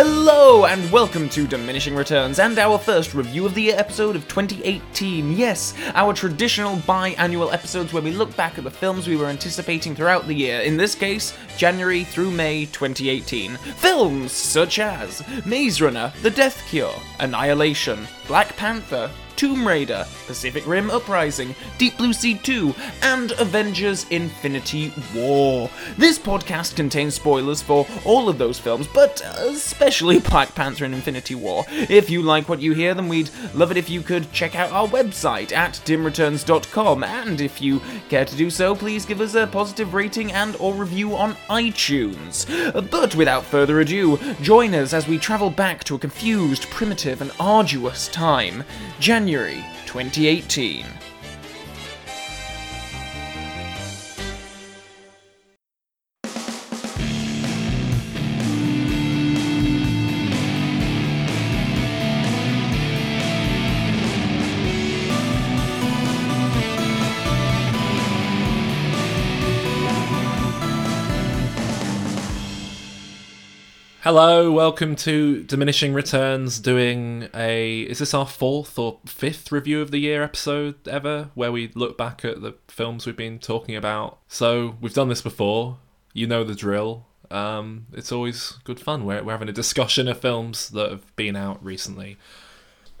Hello and welcome to Diminishing Returns and our first review of the year episode of 2018. Yes, our traditional biannual episodes where we look back at the films we were anticipating throughout the year, in this case, January through May 2018. Films such as Maze Runner, The Death Cure, Annihilation, Black Panther, Tomb Raider, Pacific Rim Uprising, Deep Blue Sea 2, and Avengers Infinity War. This podcast contains spoilers for all of those films, but especially Black Panther and Infinity War. If you like what you hear, then we'd love it if you could check out our website at dimreturns.com, and if you care to do so, please give us a positive rating and or review on iTunes. But without further ado, join us as we travel back to a confused, primitive, and arduous time. January 2018. Hello, welcome to Diminishing Returns. Doing a is this our fourth or fifth review of the year episode ever, where we look back at the films we've been talking about. So we've done this before. You know the drill. Um, it's always good fun. We're we're having a discussion of films that have been out recently.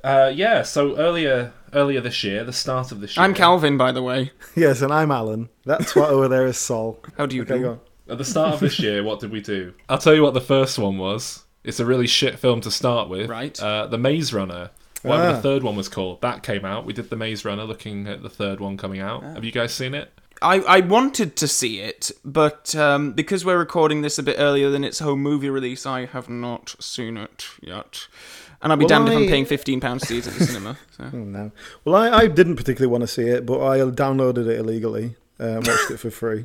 Uh, yeah. So earlier earlier this year, the start of this year. I'm Calvin, by the way. Yes, and I'm Alan. That's what over there is Sol. How do you Okay, do? Go on. At the start of this year, what did we do? I'll tell you what the first one was. It's a really shit film to start with. Right. Uh, the Maze Runner. Whatever Ah. the third one was called. That came out. We did the Maze Runner looking at the third one coming out. Ah. Have you guys seen it? I, I wanted to see it, but um, because we're recording this a bit earlier than its home movie release, I have not seen it yet. And I'll be Well, damned if I'm paying fifteen pounds to see it at the cinema. So. Oh, no. Well, I, I didn't particularly want to see it, but I downloaded it illegally uh, and watched it for free.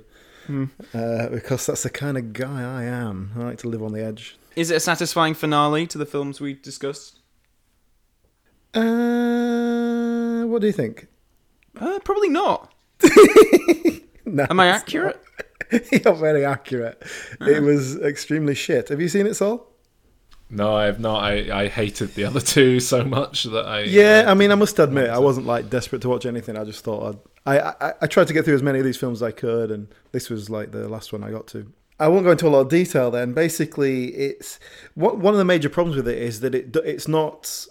Uh, because that's the kind of guy I am. I like to live on the edge. Is it a satisfying finale to the films we discussed? Uh, what do you think? Uh, probably not. No, Am I accurate? You're very accurate. It was extremely shit. Have you seen it, Sol? No, I have not. I, I hated the other two so much that I. Yeah, uh, I mean, I must admit, I wasn't like desperate to watch anything. I just thought I'd, I, I I tried to get through as many of these films as I could, and this was like the last one I got to. I won't go into a lot of detail. Then, basically, it's what one of the major problems with it is that it it's not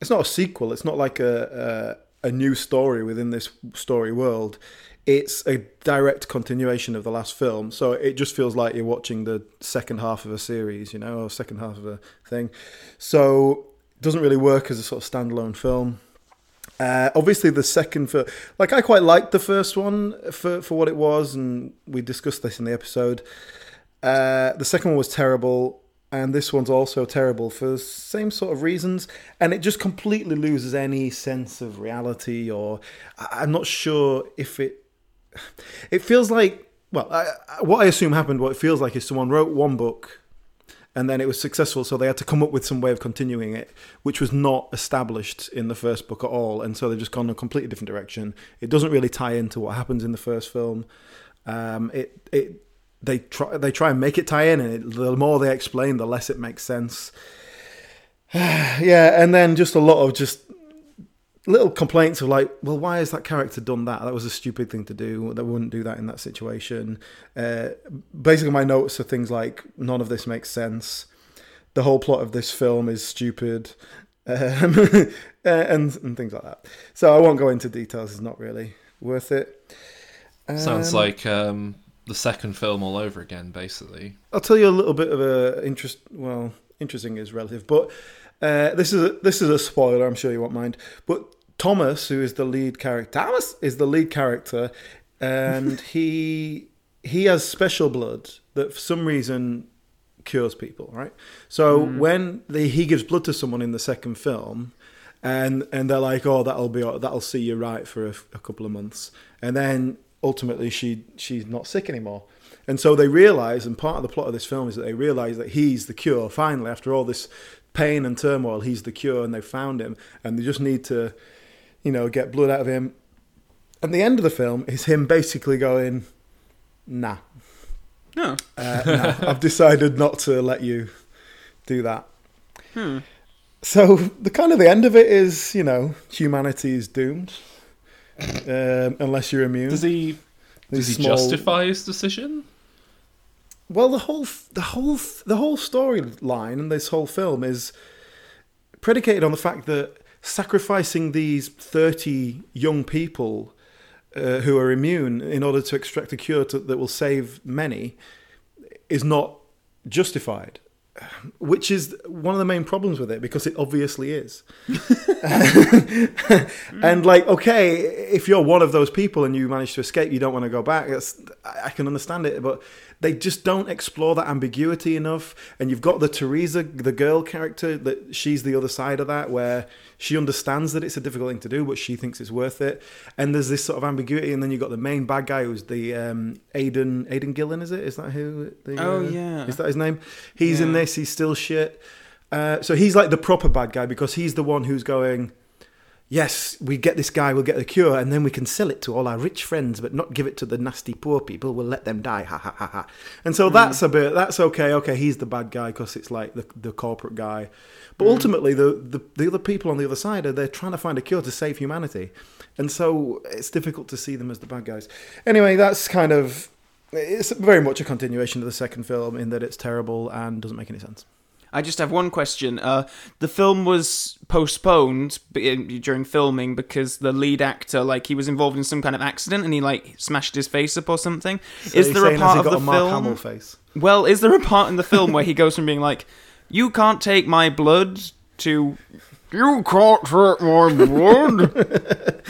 it's not a sequel. It's not like a a, a new story within this story world. It's a direct continuation of the last film, so it just feels like you're watching the second half of a series, you know, or second half of a thing. So it doesn't really work as a sort of standalone film. Uh, obviously, the second film, like I quite liked the first one for for what it was, and we discussed this in the episode. Uh, the second one was terrible, and this one's also terrible for the same sort of reasons, and it just completely loses any sense of reality. Or I- I'm not sure if it. It feels like well, I- what I assume happened. What it feels like is someone wrote one book and then it was successful so they had to come up with some way of continuing it which was not established in the first book at all and so they've just gone a completely different direction. It doesn't really tie into what happens in the first film. Um, it it they try they try and make it tie in and it, the more they explain the less it makes sense. Yeah and then just a lot of just little complaints of like, well, why has that character done that? That was a stupid thing to do. They wouldn't do that in that situation. Uh, basically, my notes are things like none of this makes sense. The whole plot of this film is stupid, um, and and things like that. So I won't go into details. It's not really worth it. Sounds Um, like um, the second film all over again, basically. I'll tell you a little bit of a interest. Well, interesting is relative, but uh, this is a, this is a spoiler. I'm sure you won't mind. But Thomas, who is the lead character, Thomas is the lead character, and he he has special blood that for some reason cures people. Right. So hmm. when the, he gives blood to someone in the second film. And and they're like, oh, that'll be that'll see you right for a, a couple of months, and then ultimately she she's not sick anymore. And so they realize, and part of the plot of this film is that they realize that he's the cure. Finally, after all this pain and turmoil, he's the cure, and they've found him. And they just need to, you know, get blood out of him. And the end of the film is him basically going, nah. No. Uh, no, I've decided not to let you do that. Hmm. So the kind of the end of it is, you know, humanity is doomed um, unless you're immune. Does he These does he small- justify his decision? Well, the whole the whole the whole storyline and this whole film is predicated on the fact that sacrificing these thirty young people uh, who are immune in order to extract a cure to, that will save many is not justified. Which is one of the main problems with it because it obviously is. and like, okay, if you're one of those people and you manage to escape, you don't want to go back. That's, I can understand it, but they just don't explore that ambiguity enough. And you've got the Teresa, the girl character, that she's the other side of that, where she understands that it's a difficult thing to do, but she thinks it's worth it. And there's this sort of ambiguity. And then you've got the main bad guy, who's the um, Aidan Aidan Gillen, is it? Is that who? The, Oh, uh, yeah. Is that his name? He's in this. He's still shit. Uh, so he's like the proper bad guy because he's the one who's going yes, we get this guy, we'll get the cure, and then we can sell it to all our rich friends, but not give it to the nasty poor people. We'll let them die. Ha ha ha ha. And so hmm. that's a bit. That's okay. Okay, he's the bad guy because it's like the the corporate guy. But hmm. ultimately, the, the the other people on the other side are they're trying to find a cure to save humanity, and so it's difficult to see them as the bad guys. Anyway, that's kind of. It's very much a continuation of the second film in that it's terrible and doesn't make any sense. I just have one question. Uh, the film was postponed during filming because the lead actor, like, he was involved in some kind of accident and he like smashed his face up or something. So is there a part of the film? Well, is there a part in the film where he goes from being like, "You can't take my blood" to "You can't take my blood"?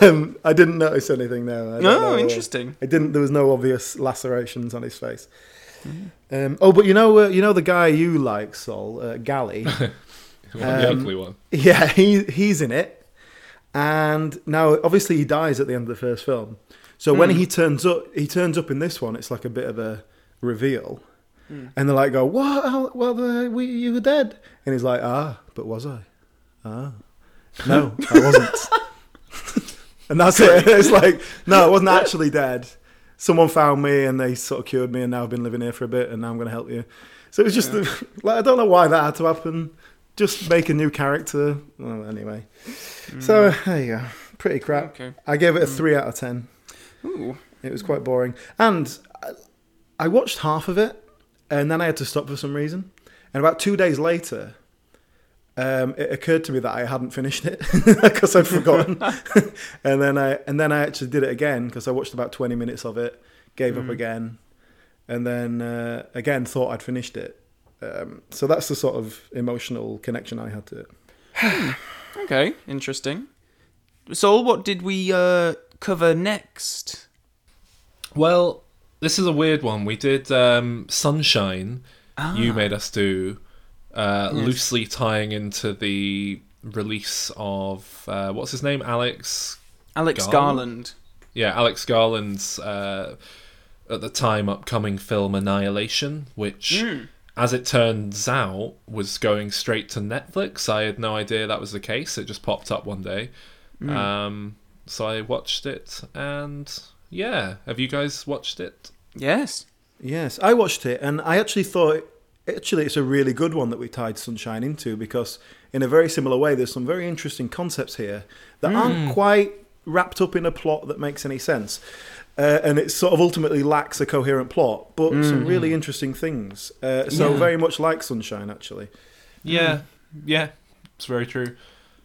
Um, I didn't notice anything there. No, know. interesting. I didn't. There was no obvious lacerations on his face. Um, oh, but you know, uh, you know the guy you like, Sol uh, Gally. Well, the Um, ugly one. yeah, he he's in it, and now obviously he dies at the end of the first film. So when he turns up, he turns up in this one. It's like a bit of a reveal, and they're like, "Go what? Well, uh, we, you were dead," and he's like, "Ah, but was I? Ah, no, I wasn't." and that's it. It's like, no, I wasn't actually dead. Someone found me and they sort of cured me, and now I've been living here for a bit, and now I'm going to help you. So it was just, like, I don't know why that had to happen. Just make a new character. Well, anyway. So mm. there you go. Pretty crap. Okay. I gave it a mm. three out of ten. Ooh. It was quite boring, and I, I watched half of it, and then I had to stop for some reason. And about two days later, um, it occurred to me that I hadn't finished it because I'd forgotten. and then I and then I actually did it again because I watched about twenty minutes of it, gave up again, and then uh, again thought I'd finished it. Um, so that's the sort of emotional connection I had to it. Okay, interesting. So, what did we uh, cover next? Well, this is a weird one. We did um, Sunshine. You made us do uh, Yes. loosely tying into the release of uh, what's his name, Alex. Alex Garland? Garland. Yeah, Alex Garland's uh, at the time upcoming film Annihilation, which, Hmm. as it turns out, was going straight to Netflix. I had no idea that was the case. It just popped up one day. Hmm. Um, so I watched it, and yeah, have you guys watched it? Yes. Yes, I watched it, and I actually thought actually it's a really good one that we tied Sunshine into because in a very similar way, there's some very interesting concepts here that aren't quite wrapped up in a plot that makes any sense. Uh, and it sort of ultimately lacks a coherent plot, but some really interesting things. Uh, so Yeah. very much like Sunshine, actually. Yeah, yeah, it's very true.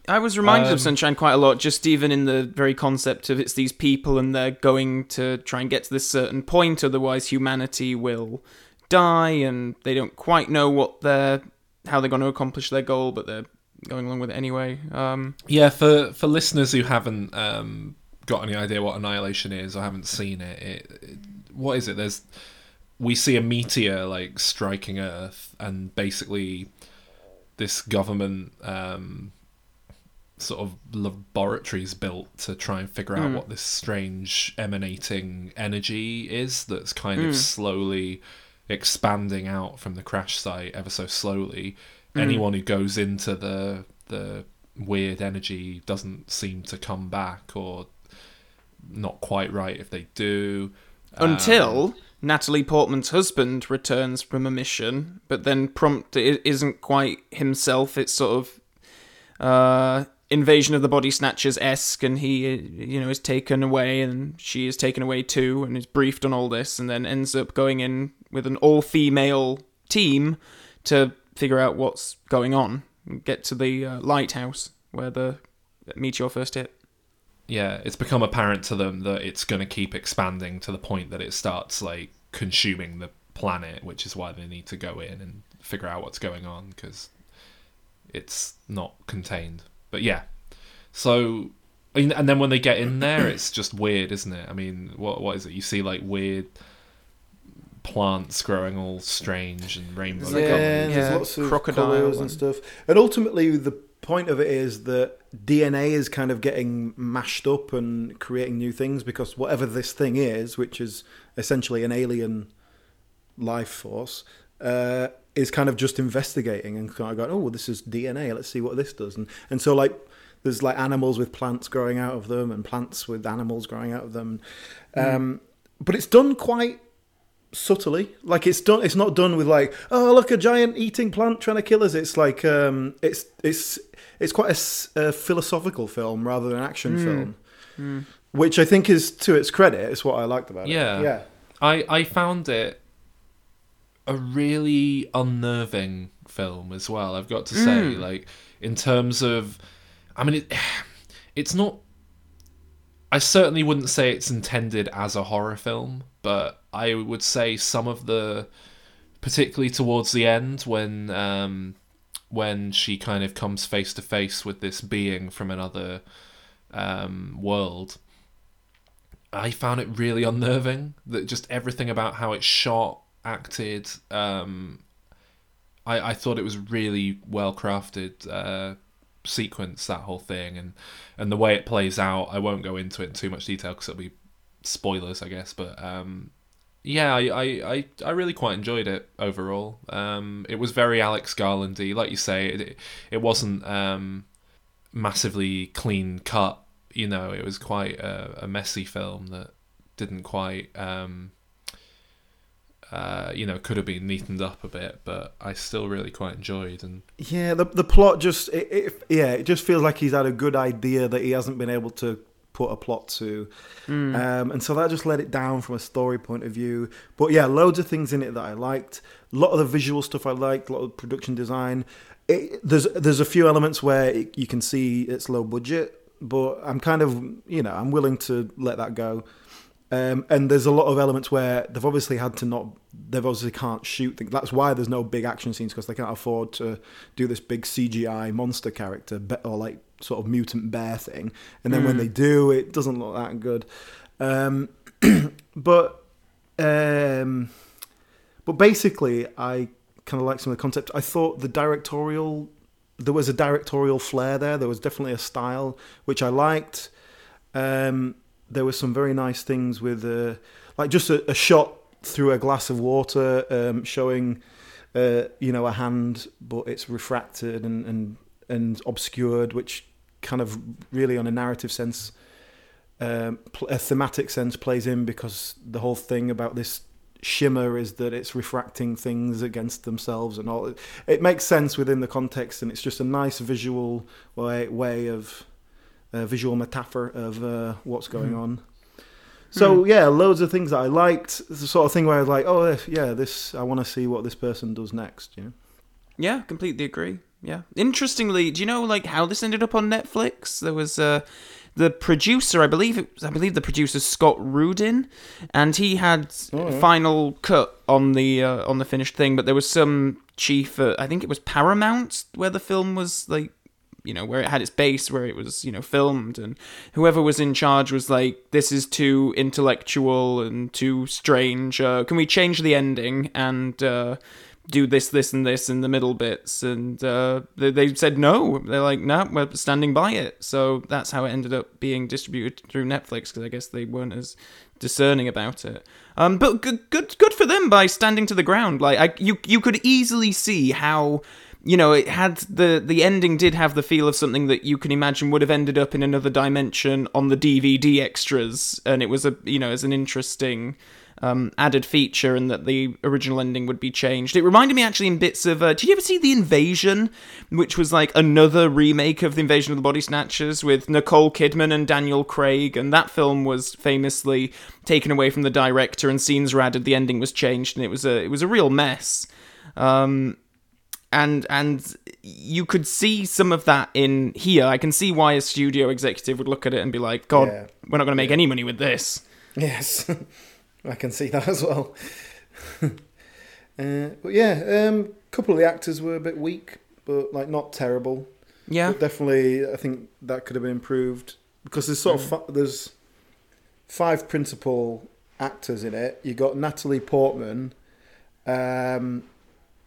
I was reminded Um, of Sunshine quite a lot, just even in the very concept of it's these people and they're going to try and get to this certain point, otherwise humanity will die, and they don't quite know what they're how they're going to accomplish their goal, but they're going along with it anyway. Um, Yeah, for for listeners who haven't um, got any idea what Annihilation is or haven't seen it, it, it, what is it? There's we see a meteor like striking Earth, and basically this government um, sort of laboratories built to try and figure out what this strange emanating energy is that's kind of slowly expanding out from the crash site ever so slowly. Anyone who goes into the the weird energy doesn't seem to come back or not quite right if they do. Until Natalie Portman's husband returns from a mission, but then prompt isn't quite himself. It's sort of uh, invasion of the body snatchers esque, and he you know is taken away, and she is taken away too, and is briefed on all this, and then ends up going in with an all female team to figure out what's going on, and get to the uh, lighthouse where the meteor first hit. yeah, it's become apparent to them that it's going to keep expanding to the point that it starts like consuming the planet, which is why they need to go in and figure out what's going on because it's not contained. But yeah, so and then when they get in there, it's just weird, isn't it? I mean, what what is it? You see like weird plants growing all strange and rainbow There's like a- yeah, yeah, there's lots of crocodile colours and- and stuff. And ultimately, the point of it is that DNA is kind of getting mashed up and creating new things because whatever this thing is, which is essentially an alien life force, uh, is kind of just investigating and kind of going, oh, well, this is DNA. Let's see what this does. And and so like. There's like animals with plants growing out of them, and plants with animals growing out of them. Um, But it's done quite subtly. Like it's done. It's not done with like, oh look, a giant eating plant trying to kill us. It's like um, it's it's it's quite a philosophical film rather than an action hmm. film, hmm. which I think is to its credit. It's what I liked about Yeah. it. Yeah, yeah. I I found it a really unnerving film as well. I've got to say, hmm. like in terms of, I mean, it, it's not. I certainly wouldn't say it's intended as a horror film, but I would say some of the, particularly towards the end when um, when she kind of comes face to face with this being from another um, world. I found it really unnerving. That just everything about how it's shot, acted. Um, I I thought it was really well crafted uh, sequence that whole thing, and and the way it plays out. I won't go into it in too much detail because it'll be spoilers, I guess. But um, yeah, I, I, I, really quite enjoyed it overall. Um, it was very Alex Garlandy, like you say. It it wasn't um, massively clean cut. You know, it was quite a, a messy film that didn't quite, um, uh, you know, could have been neatened up a bit, but I still really quite enjoyed. And yeah. The the plot just it, it, yeah, it just feels like he's had a good idea that he hasn't been able to put a plot to, um, and so that just let it down from a story point of view. But yeah, loads of things in it that I liked. A lot of the visual stuff I liked. A lot of production design. It, there's there's a few elements where it, you can see it's low budget, but I'm kind of you know I'm willing to let that go. Um, and there's a lot of elements where they've obviously had to not, they've obviously can't shoot. things. That's why there's no big action scenes because they can't afford to do this big CGI monster character or like sort of mutant bear thing. And then when they do, it doesn't look that good. Um, but um, but basically, I kind of like some of the concept. I thought the directorial, there was a directorial flair there. There was definitely a style which I liked. Um, there were some very nice things with, uh, like just a, a shot through a glass of water, um, showing, uh, you know, a hand, but it's refracted and and and obscured, which kind of really, on a narrative sense, um, a thematic sense, plays in because the whole thing about this shimmer is that it's refracting things against themselves and all. It makes sense within the context, and it's just a nice visual way way of a visual metaphor of uh, what's going on. So yeah, loads of things that I liked. It's the sort of thing where I was like, oh yeah, this I want to see what this person does next. You know? Yeah, completely agree. Yeah. Interestingly, do you know like how this ended up on Netflix? There was uh the producer, I believe it was, I believe the producer Scott Rudin, and he had final cut on the uh, on the finished thing, but there was some chief uh, I think it was Paramount where the film was like you know where it had its base where it was you know filmed and whoever was in charge was like this is too intellectual and too strange uh, can we change the ending and uh, do this this and this in the middle bits and uh, they, they said no. They're like no we're standing by it. So that's how it ended up being distributed through netflix because i guess they weren't as discerning about it. Um, but good, good good for them by standing to the ground. Like I, you you could easily see how you know, it had the the ending did have the feel of something that you can imagine would have ended up in another dimension on the DVD extras, and it was a you know as an interesting um, added feature, and that the original ending would be changed. It reminded me actually in bits of. Uh, did you ever see the Invasion, which was like another remake of the Invasion of the Body Snatchers with Nicole Kidman and Daniel Craig, and that film was famously taken away from the director, and scenes were added. The ending was changed, and it was a it was a real mess. Um, and and you could see some of that in here. I can see why a studio executive would look at it and be like, "God, Yeah. we're not going to make any money with this." Yes, I can see that as well. uh, but yeah, a um, couple of the actors were a bit weak, but like not terrible. Yeah, But definitely, I think that could have been improved because there's sort of fi- there's five principal actors in it. You got Natalie Portman. Um,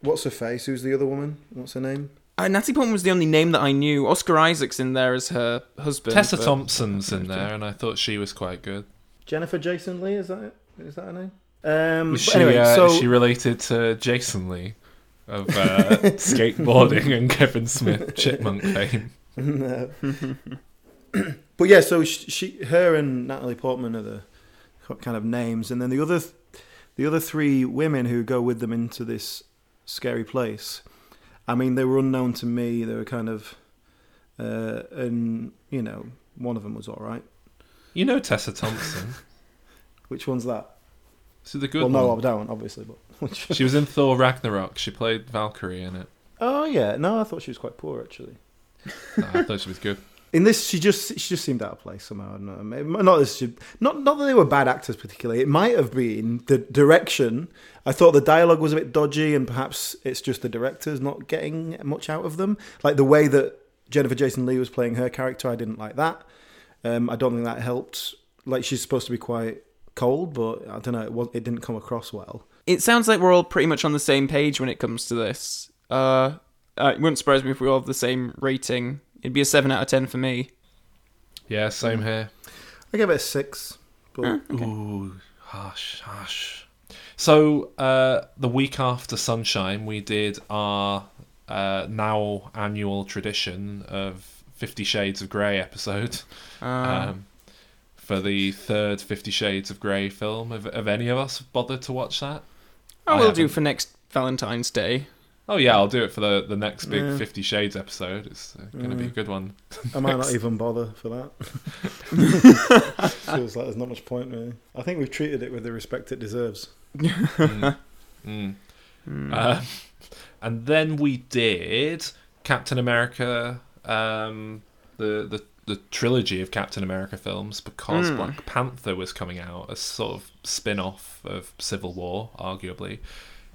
what's her face? Who's the other woman? What's her name? uh, Natalie Portman was the only name that I knew. Oscar Isaac's in there as her husband. Tessa but- Thompson's in there, and I thought she was quite good. Jennifer Jason Leigh. Is that it? Is that her name? Um, Is she, anyway, uh, so is she related to Jason Lee of uh, skateboarding and Kevin Smith Chipmunk fame? No. but yeah, so she, she, her and Natalie Portman are the kind of names, and then the other, the other three women who go with them into this scary place. I mean, they were unknown to me. They were kind of, uh, and you know, one of them was all right. You know Tessa Thompson. Which one's that? She's the good well, no, one. I don't, obviously, but? She was in Thor Ragnarok. She played Valkyrie in it. oh yeah, no, I thought she was quite poor actually. No, I thought she was good. In this, she just she just seemed out of place somehow. I don't know. Maybe- Not that she, not not that they were bad actors particularly. It might have been the direction. I thought the dialogue was a bit dodgy, and perhaps it's just the directors not getting much out of them. Like the way that Jennifer Jason Leigh was playing her character, I didn't like that. Um, I don't think that helped. Like she's supposed to be quite cold, but I don't know. It was it didn't come across well. It sounds like we're all pretty much on the same page when it comes to this. Uh, uh, it wouldn't surprise me if we all have the same rating. It'd be a seven out of ten for me. Yeah, same here. I give it a six. But Ooh, harsh, harsh. So uh, the week after Sunshine, we did our uh, now annual tradition of Fifty Shades of Grey episode. Uh, um, for the third Fifty Shades of Grey film. Have, have any of us bothered to watch that? I I will do haven't. for next Valentine's Day. Oh yeah, I'll do it for the, the next big Yeah. Fifty Shades episode. It's uh, going to be a good one. I might not even bother for that. Feels like there's not much point really. I think we've treated it with the respect it deserves. Mm. Mm. Uh, and then we did Captain America, um, the the the trilogy of Captain America films because Mm. Black Panther was coming out, a sort of spin off of Civil War, arguably.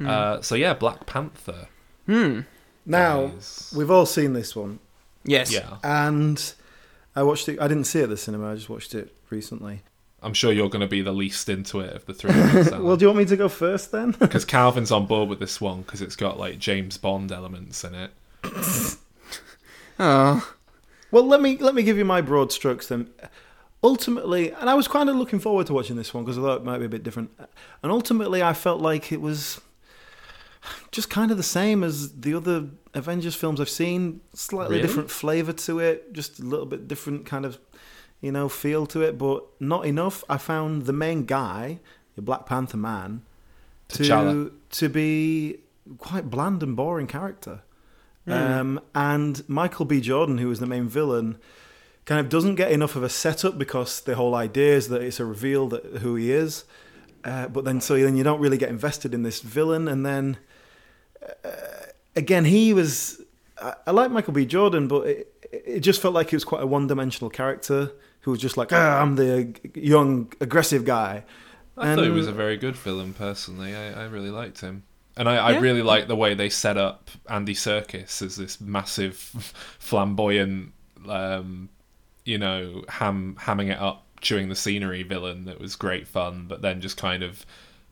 Uh, so yeah, Black Panther. Hmm. Now guys. we've all seen this one, Yes. yeah, and I watched it. I didn't see it at the cinema. I just watched it recently. I'm sure you're going to be the least into it of the three us. Well, do you want me to go first then? because Calvin's on board with this one because it's got like James Bond elements in it. Oh. Well, let me let me give you my broad strokes then. Ultimately, and I was kind of looking forward to watching this one because I thought it might be a bit different. And ultimately, I felt like it was just kind of the same as the other Avengers films I've seen. Slightly Really? different flavor to it, just a little bit different kind of, you know, feel to it, but not enough. I found the main guy, the Black Panther man, to T'Challa. to be quite bland and boring character. Hmm. Um, and Michael B. Jordan, who is the main villain, kind of doesn't get enough of a setup because the whole idea is that it's a reveal that who he is. Uh, but then, so then you don't really get invested in this villain, and then uh, again, he was. I, I like Michael B. Jordan, but it, it just felt like he was quite a one-dimensional character who was just like, ah, I'm the young, aggressive guy. I thought he was a very good villain. Personally, I, I really liked him, and I, I really like the way they set up Andy Serkis as this massive, flamboyant, um, you know, ham hamming it up, chewing the scenery villain that was great fun, but then just kind of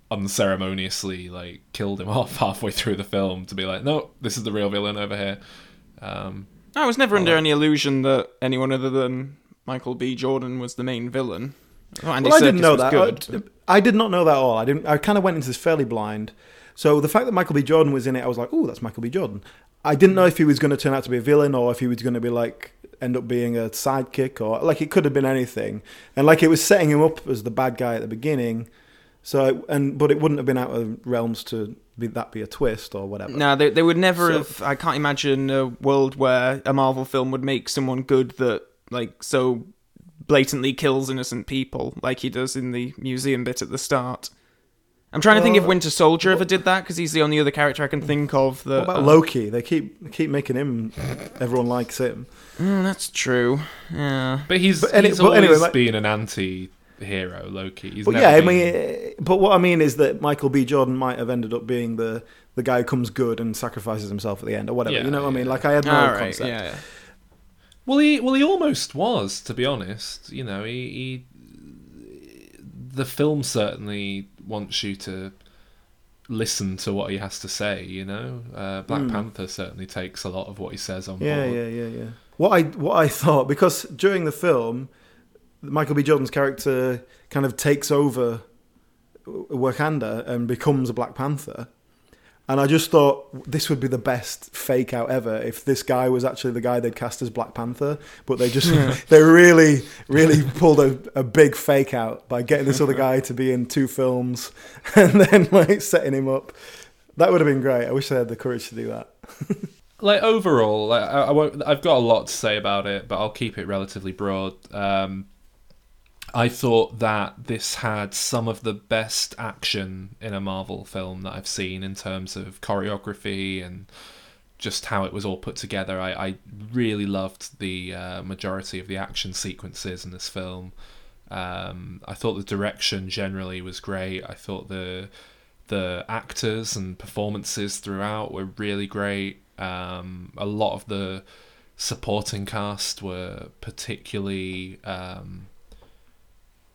unceremoniously like killed him off halfway through the film to be like, no, this is the real villain over here. Um, I was never under Oh. any illusion that anyone other than Michael B. Jordan was the main villain. Oh, Andy well, I didn't Serkis know was that. Good. I, I did not know that at all. I didn't. I kind of went into this fairly blind. So the fact that Michael B. Jordan was in it, I was like, "Oh, that's Michael B. Jordan." I didn't know if he was going to turn out to be a villain or if he was going to be like end up being a sidekick or like it could have been anything. And like it was setting him up as the bad guy at the beginning. So and but it wouldn't have been out of realms to be that be a twist or whatever. No, they they would never So- have. I can't imagine a world where a Marvel film would make someone good that like so blatantly kills innocent people like he does in the museum bit at the start. I'm trying to think if Winter Soldier ever did that because he's the only other character I can think of that. What about uh, Loki? They keep they keep making him. Everyone likes him. mm, that's true. Yeah. But he's But any- he's but always anyway, like- been an anti-hero, Loki. He's But never yeah, I mean, but what I mean is that Michael B. Jordan might have ended up being the the guy who comes good and sacrifices himself at the end or whatever. Yeah, you know what I mean? Like I had no All right. concept. Yeah. yeah. Well, he well he almost was, to be honest. You know, he, he the film certainly wants you to listen to what he has to say. You know, uh, Black Hmm. Panther certainly takes a lot of what he says on Yeah, board. Yeah, yeah, yeah, yeah. What I what I thought because during the film, Michael B. Jordan's character kind of takes over Wakanda and becomes a Black Panther. And I just thought this would be the best fake out ever if this guy was actually the guy they'd cast as Black Panther, but they just they really really pulled a, a big fake out by getting this other guy to be in two films and then like setting him up. That would have been great. I wish they had the courage to do that. like overall, like, I, I won't. I've got a lot to say about it, but I'll keep it relatively broad. Um, I thought that this had some of the best action in a Marvel film that I've seen in terms of choreography and just how it was all put together. I, I really loved the uh, majority of the action sequences in this film. Um, I thought the direction generally was great. I thought the the actors and performances throughout were really great. Um, a lot of the supporting cast were particularly um,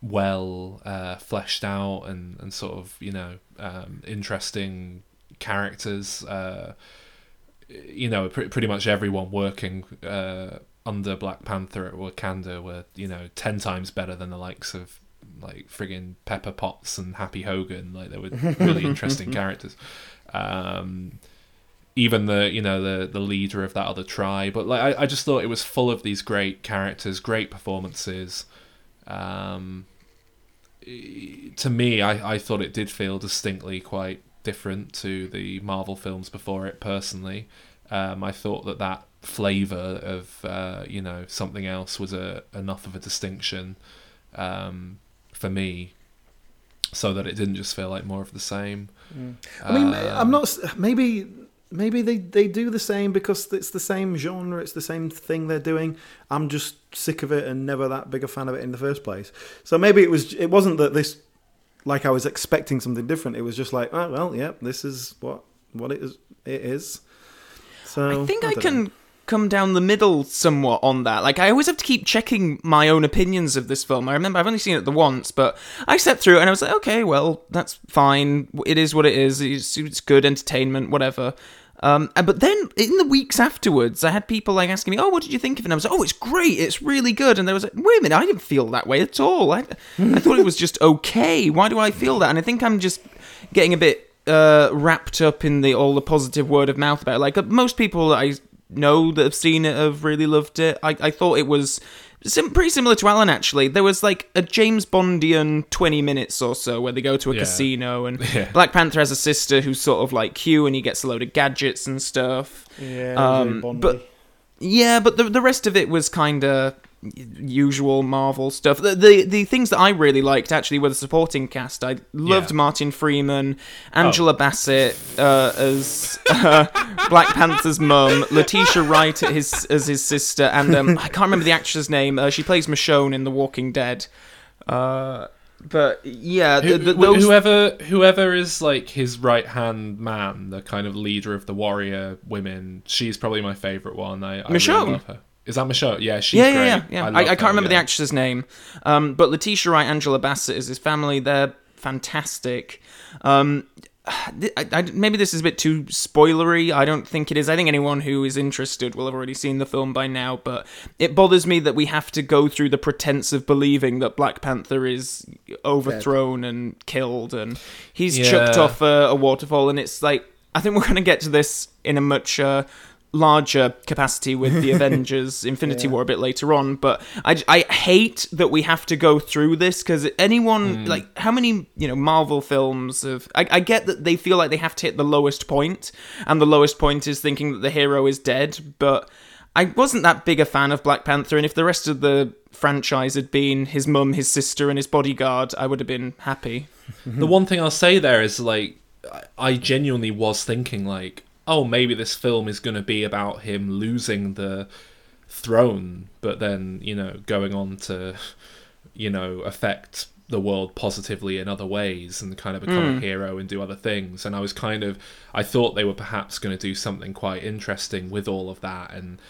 well uh, fleshed out and, and sort of you know um, interesting characters. Uh, you know, pr- pretty much everyone working uh, under Black Panther at Wakanda were you know ten times better than the likes of like friggin' Pepper Potts and Happy Hogan. Like they were really interesting characters. Um, even the you know the the leader of that other tribe, but like I, I just thought it was full of these great characters, great performances. Um, to me, I, I thought it did feel distinctly quite different to the Marvel films before it. Personally, um, I thought that that flavor of uh, you know something else was a enough of a distinction um, for me, so that it didn't just feel like more of the same. I mean, Um, I'm not. Maybe, maybe they they do the same because it's the same genre. It's the same thing they're doing. I'm just sick of it and never that big a fan of it in the first place. So maybe it was. It wasn't that this. Like I was expecting something different. It was just like, oh well, yeah, this is what what it is. It is. So I think I, don't can know. come down the middle somewhat on that. Like I always have to keep checking my own opinions of this film. I remember I've only seen it the once, but I sat through it and I was like, okay, well, that's fine. It is what it is. It's, it's good entertainment, whatever. Um, but then in the weeks afterwards, I had people like asking me, "Oh, what did you think of it?" And I was like, "Oh, it's great. It's really good." And there was like, "Wait a minute, I didn't feel that way at all. I, I thought it was just okay. Why do I feel that?" And I think I'm just getting a bit uh, wrapped up in the all the positive word of mouth about it. Like most people I know that have seen it have really loved it. I, I thought it was sim- pretty similar to Alan actually. There was like a James Bondian twenty minutes or so where they go to a Yeah. casino and Yeah. Black Panther has a sister who's sort of like Q and he gets a load of gadgets and stuff. Yeah, Um, very but- Yeah, but the the rest of it was kind of usual Marvel stuff. The, the the things that I really liked actually were the supporting cast. I loved Yeah. Martin Freeman, Angela Bassett uh, as uh, Black Panther's mum, Letitia Wright at his as his sister, and um, I can't remember the actress's name. Uh, she plays Michonne in The Walking Dead. Uh, but yeah, the, the, those whoever whoever is like his right hand man, the kind of leader of the warrior women, she's probably my favorite one. I, I really love her. Is that Michelle? Yeah, she's yeah, great. yeah, yeah, yeah. I, love I, can't her, remember the actress's name, um, but Letitia Wright, Angela Bassett is his family. They're fantastic. Um, I, I- maybe this is a bit too spoilery. I don't think it is. I think anyone who is interested will have already seen the film by now. But it bothers me that we have to go through the pretense of believing that Black Panther is overthrown and killed, and he's chucked off a, a waterfall. And it's like I think we're going to get to this in a much uh, larger capacity with the Avengers Infinity Yeah. War a bit later on, but I, I hate that we have to go through this because anyone, hmm. like, how many, you know, Marvel films of. I, I get that they feel like they have to hit the lowest point, and the lowest point is thinking that the hero is dead, but I wasn't that big a fan of Black Panther, and if the rest of the franchise had been his mum, his sister, and his bodyguard, I would have been happy. The one thing I'll say there is like I- I genuinely was thinking like, oh, maybe this film is going to be about him losing the throne, but then you know going on to you know affect the world positively in other ways and kind of become a hmm. hero and do other things. And I was kind of I thought they were perhaps going to do something quite interesting with all of that and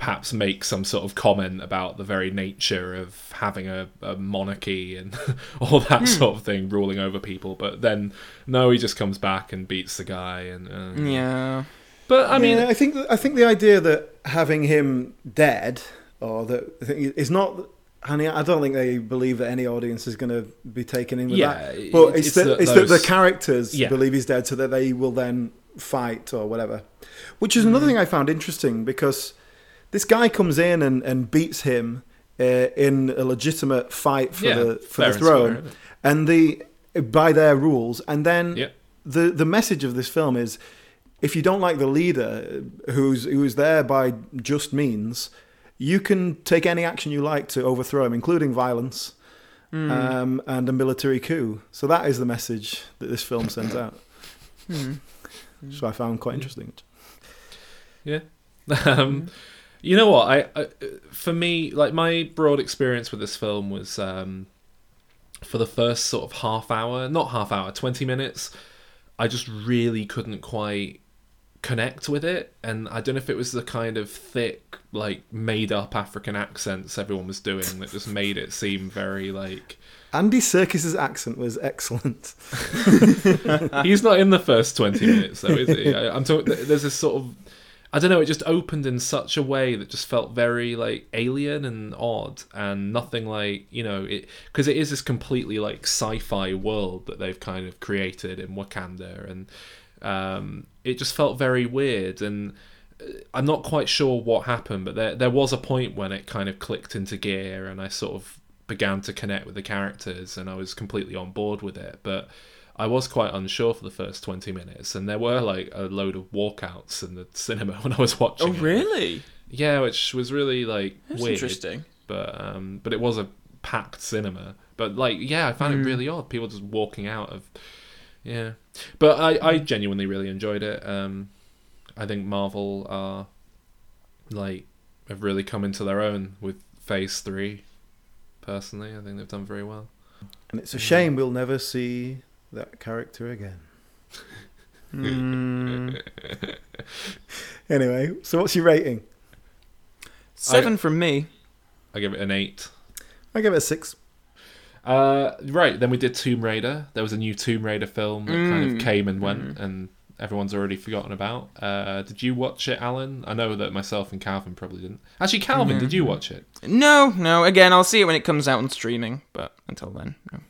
perhaps make some sort of comment about the very nature of having a, a monarchy and all that sort of thing ruling over people. But then no, he just comes back and beats the guy and uh, Yeah. But I mean, Yeah, I think I think the idea that having him dead or that I think is not. And I don't think they believe that any audience is going to be taken in with Yeah, that. But it's, it's that, that it's that the characters Yeah. believe he's dead, so that they will then fight or whatever. Which is another thing I found interesting because this guy comes in and, and beats him uh, in a legitimate fight for Yeah, the for fair the and square, throne, isn't and the by their rules, and then Yeah. the the message of this film is if you don't like the leader who's who's there by just means, you can take any action you like to overthrow him, including violence um, and a military coup. So that is the message that this film sends out. So I found quite interesting. Yeah. Um, you know what? I, I for me, like my broad experience with this film was um, for the first sort of half hour, not half hour, twenty minutes. I just really couldn't quite connect with it, and I don't know if it was the kind of thick, like made up African accents everyone was doing that just made it seem very like. Andy Serkis's accent was excellent. He's not in the first twenty minutes, though, is he? I, I'm talking. There's this sort of, I don't know. It just opened in such a way that just felt very like alien and odd, and nothing like you know it because it is this completely like sci-fi world that they've kind of created in Wakanda, and um, it just felt very weird and. uh, I'm not quite sure what happened, but there there was a point when it kind of clicked into gear, and I sort of began to connect with the characters, and I was completely on board with it. But I was quite unsure for the first 20 minutes, and there were like a load of walkouts in the cinema when I was watching. Oh, it. really? Yeah, which was really like That's weird. interesting. But um, but it was a packed cinema. But like, yeah, I found it really odd. People just walking out of, yeah. But I I genuinely really enjoyed it. Um, I think Marvel are like have really come into their own with Phase Three. Personally, I think they've done very well. And it's a shame we'll never see that character again. Mm. Anyway, so what's your rating? Seven from me. I give it an eight. I give it a six. Uh, right, then we did Tomb Raider. There was a new Tomb Raider film that kind of Mm. came and went, and everyone's already forgotten about. Uh, did you watch it, Alan? I know that myself and Calvin probably didn't. Actually, Calvin, did you watch it? No, no. Again, I'll see it when it comes out on streaming, but until then, no.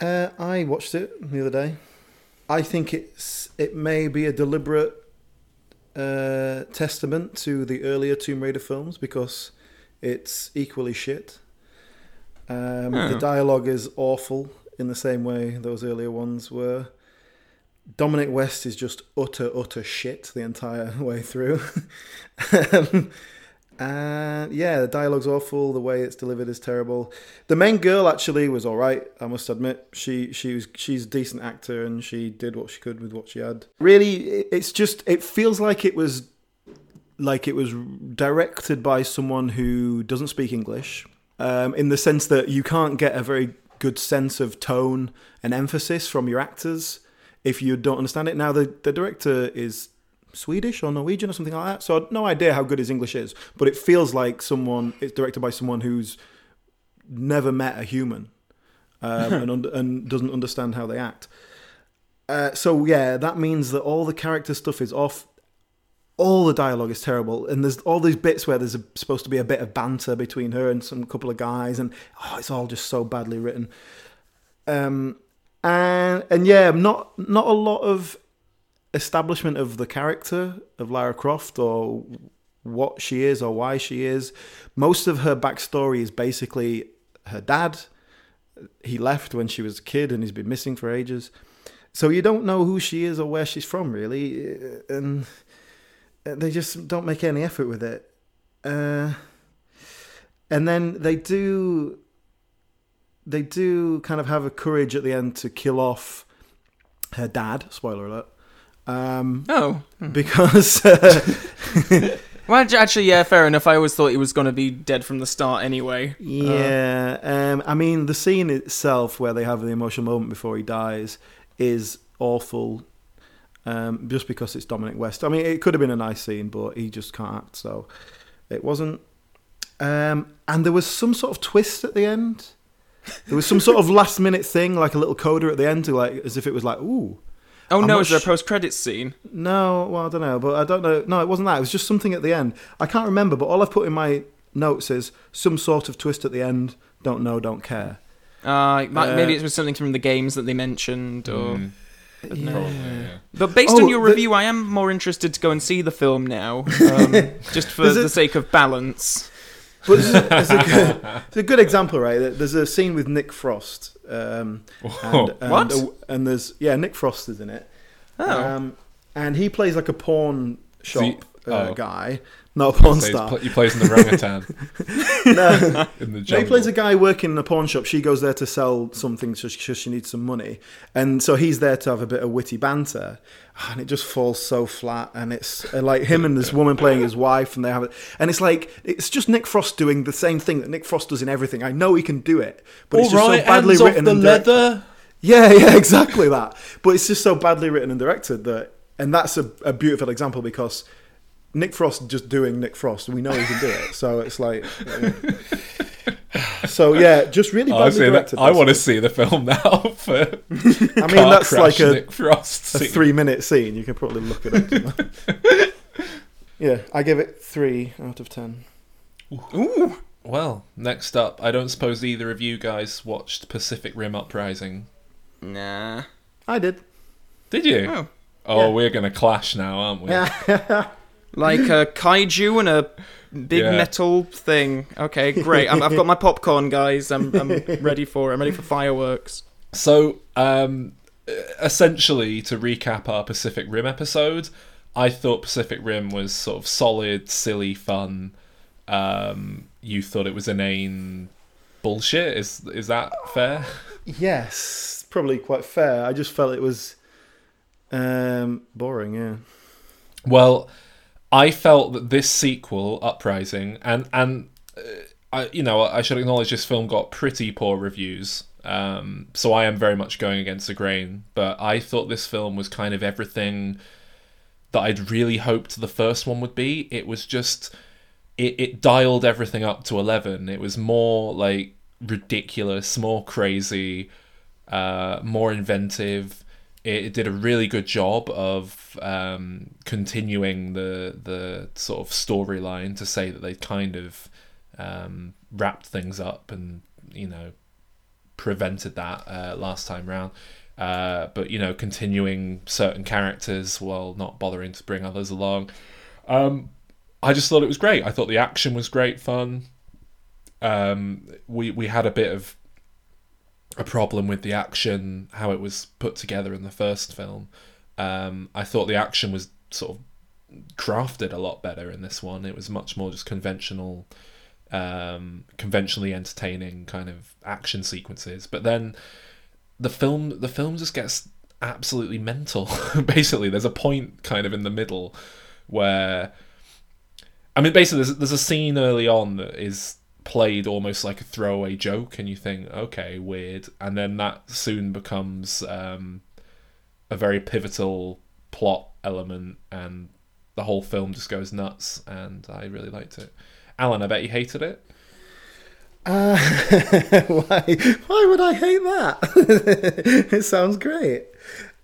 Uh, I watched it the other day. I think it's it may be a deliberate uh, testament to the earlier Tomb Raider films because it's equally shit. Um, The Oh. dialogue is awful in the same way those earlier ones were. Dominic West is just utter utter shit the entire way through. um, and yeah, the dialogue's awful. The way it's delivered is terrible. The main girl actually was all right. I must admit, she she was she's a decent actor and she did what she could with what she had. Really, it- it's just it feels like it was like it was directed by someone who doesn't speak English. Um, in the sense that you can't get a very good sense of tone and emphasis from your actors if you don't understand it. Now, the, the director is Swedish or Norwegian or something like that, so no idea how good his English is, but it feels like someone, it's directed by someone who's never met a human um, and, under, and doesn't understand how they act. Uh, so, yeah, that means that all the character stuff is off all the dialogue is terrible, and there's all these bits where there's a, supposed to be a bit of banter between her and some couple of guys, and oh, it's all just so badly written. Um, and and yeah, not not a lot of establishment of the character of Lara Croft or what she is or why she is. Most of her backstory is basically her dad. He left when she was a kid and he's been missing for ages. So you don't know who she is or where she's from, really. And they just don't make any effort with it. Uh, and then they do they do kind of have a courage at the end to kill off her dad spoiler alert um, Oh. because uh, Well, actually, yeah, fair enough. I always thought he was going to be dead from the start anyway. yeah um, i mean the scene itself where they have the emotional moment before he dies is awful um, just because it's dominic west i mean it could have been a nice scene but he just can't act so it wasn't um, and there was some sort of twist at the end there was some sort of last minute thing like a little coda at the end to like as if it was like ooh Oh I'm no, is there a post-credits scene? No, well, I don't know, but I don't know. No, it wasn't that. It was just something at the end. I can't remember, but all I've put in my notes is some sort of twist at the end. Don't know, don't care. Uh, might- Uh, maybe it was something from the games that they mentioned, or. Mm, probably, yeah. But based Oh, on your the- review, I am more interested to go and see the film now, um, just for the sake of balance. But it's, it's, a good, it's a good example, right? There's a scene with Nick Frost. Um, and, and, What? uh, and there's yeah, Nick Frost is in it. Oh, Um, and he plays like a pawn shop uh, oh. guy, not a porn So he's star. pl- he plays in the orangutan no, in the No, he plays a guy working in a pawn shop. She goes there to sell something because she, she needs some money, and so he's there to have a bit of witty banter, and it just falls so flat. And it's uh, like him and this woman playing his wife, and they have it, and it's like it's just Nick Frost doing the same thing that Nick Frost does in everything. I know he can do it, but it's just so badly written off the and directed. leather. Yeah, yeah, exactly that. But it's just so badly written and directed that, and that's a, a beautiful example because Nick Frost just doing Nick Frost, we know he can do it. So it's like, so yeah, just really badly Honestly, that. I want to see the film now for. I mean, that's like a, Frost a three-minute scene. You can probably look at it. yeah, I give it three out of ten. ooh, Well, next up, I don't suppose either of you guys watched Pacific Rim Uprising. nah. I did. Did you? Oh. Oh, Yeah. we're gonna clash now, aren't we? Yeah, Like a kaiju and a big Yeah. metal thing. Okay, great. I'm, I've got my popcorn, guys. I'm, I'm ready for it. I'm ready for fireworks. So, um, essentially, to recap our Pacific Rim episode, I thought Pacific Rim was sort of solid, silly fun. Um, you thought it was inane bullshit. Is is that fair? yes, probably quite fair. I just felt it was um, boring. Yeah. Well, I felt that this sequel, Uprising, and and uh, I, you know, I should acknowledge this film got pretty poor reviews. Um, so I am very much going against the grain. But I thought this film was kind of everything that I'd really hoped the first one would be. It was just it, it dialed everything up to eleven. It was more like ridiculous, more crazy, uh, more inventive. It, it did a really good job of um, continuing the the sort of storyline to say that they kind of um, wrapped things up and you know prevented that uh, last time round. Uh, but you know, continuing certain characters while not bothering to bring others along. Um, I just thought it was great. I thought the action was great fun. Um, we we had a bit of a problem with the action, how it was put together in the first film. Um, I thought the action was sort of crafted a lot better in this one. It was much more just conventional, um, conventionally entertaining kind of action sequences. But then the film, the film just gets absolutely mental. Basically, there's a point kind of in the middle where, I mean, basically, there's, there's a scene early on that is played almost like a throwaway joke, and you think, okay, weird, and then that soon becomes um, a very pivotal plot element, and the whole film just goes nuts, and I really liked it. Alan, I bet you hated it. Uh, why? Why would I hate that? it sounds great.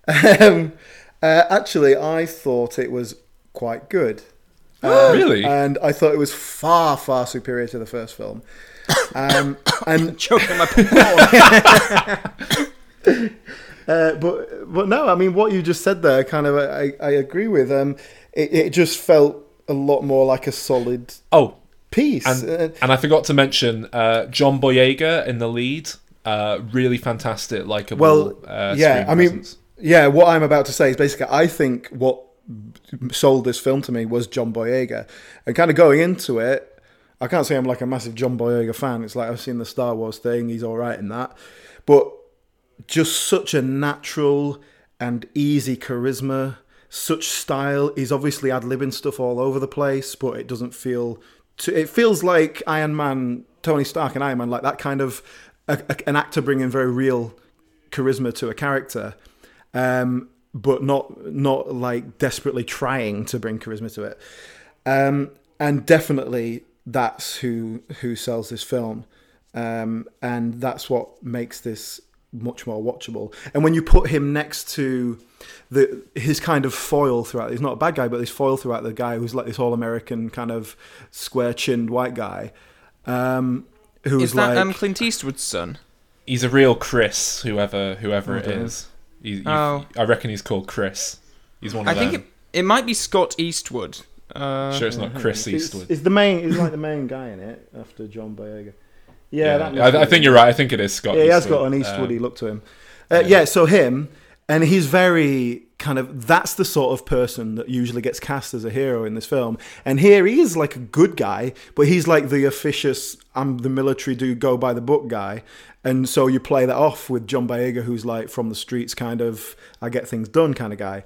Um, uh, actually, I thought it was quite good. Uh, Really? And I thought it was far, far superior to the first film. Um, and Choking my popcorn. Uh, but but no, I mean what you just said there, kind of, I, I agree with. Um, it, it just felt a lot more like a solid Oh, piece. and, Uh, and I forgot to mention uh, John Boyega in the lead. Uh, really fantastic, likable. Well, uh, yeah, I mean, yeah. What I'm about to say is basically, I think what sold this film to me was John Boyega, and kind of going into it, I can't say I'm like a massive John Boyega fan. It's like I've seen the Star Wars thing; he's all right in that, but just such a natural and easy charisma, such style. He's obviously ad libbing stuff all over the place, but it doesn't feel. It feels like Iron Man, Tony Stark, and Iron Man, like that kind of a, a- an actor bringing very real charisma to a character, um, but not not like desperately trying to bring charisma to it. Um, and definitely, that's who who sells this film, um, and that's what makes this much more watchable. And when you put him next to the his kind of foil throughout, he's not a bad guy, but his foil throughout the guy who's like this all American kind of square chinned white guy, um, who's Is that like um, Clint Eastwood's son? he's a real Chris, whoever whoever I it is. He, you- Oh. I reckon he's called Chris. He's one I of think them. it, it might be Scott Eastwood. Uh, sure, it's not Chris It's- Eastwood. It's the main. He's like the main guy in it after John Boyega. Yeah, that I, I think you're right. I think it is Scott. Yeah, he has got an Eastwoody Um, look to him. Uh, yeah. so him, and he's very kind of. That's the sort of person that usually gets cast as a hero in this film. And here he is like a good guy, but he's like the officious. I'm the military dude, go by the book guy. And so you play that off with John Boyega, who's like from the streets, kind of I get things done kind of guy,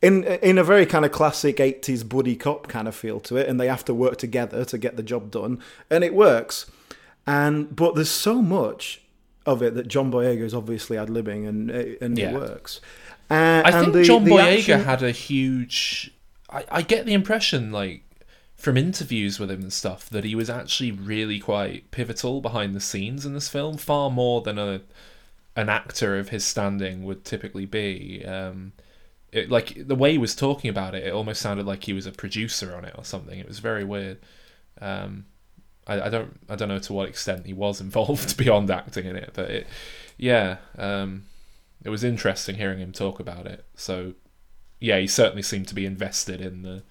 in in a very kind of classic '80s buddy cop kind of feel to it. And they have to work together to get the job done, and it works. And but there's so much of it that John Boyega is obviously ad libbing and and Yeah. it works. Uh, I and think the- John the Boyega action- had a huge. I, I get the impression, like from interviews with him and stuff, that he was actually really quite pivotal behind the scenes in this film, far more than a an actor of his standing would typically be. Um, it, like the way he was talking about it, it almost sounded like he was a producer on it or something. It was very weird. Um, I, I don't I don't know to what extent he was involved beyond acting in it, but it, yeah, um, it was interesting hearing him talk about it. So, yeah, he certainly seemed to be invested in the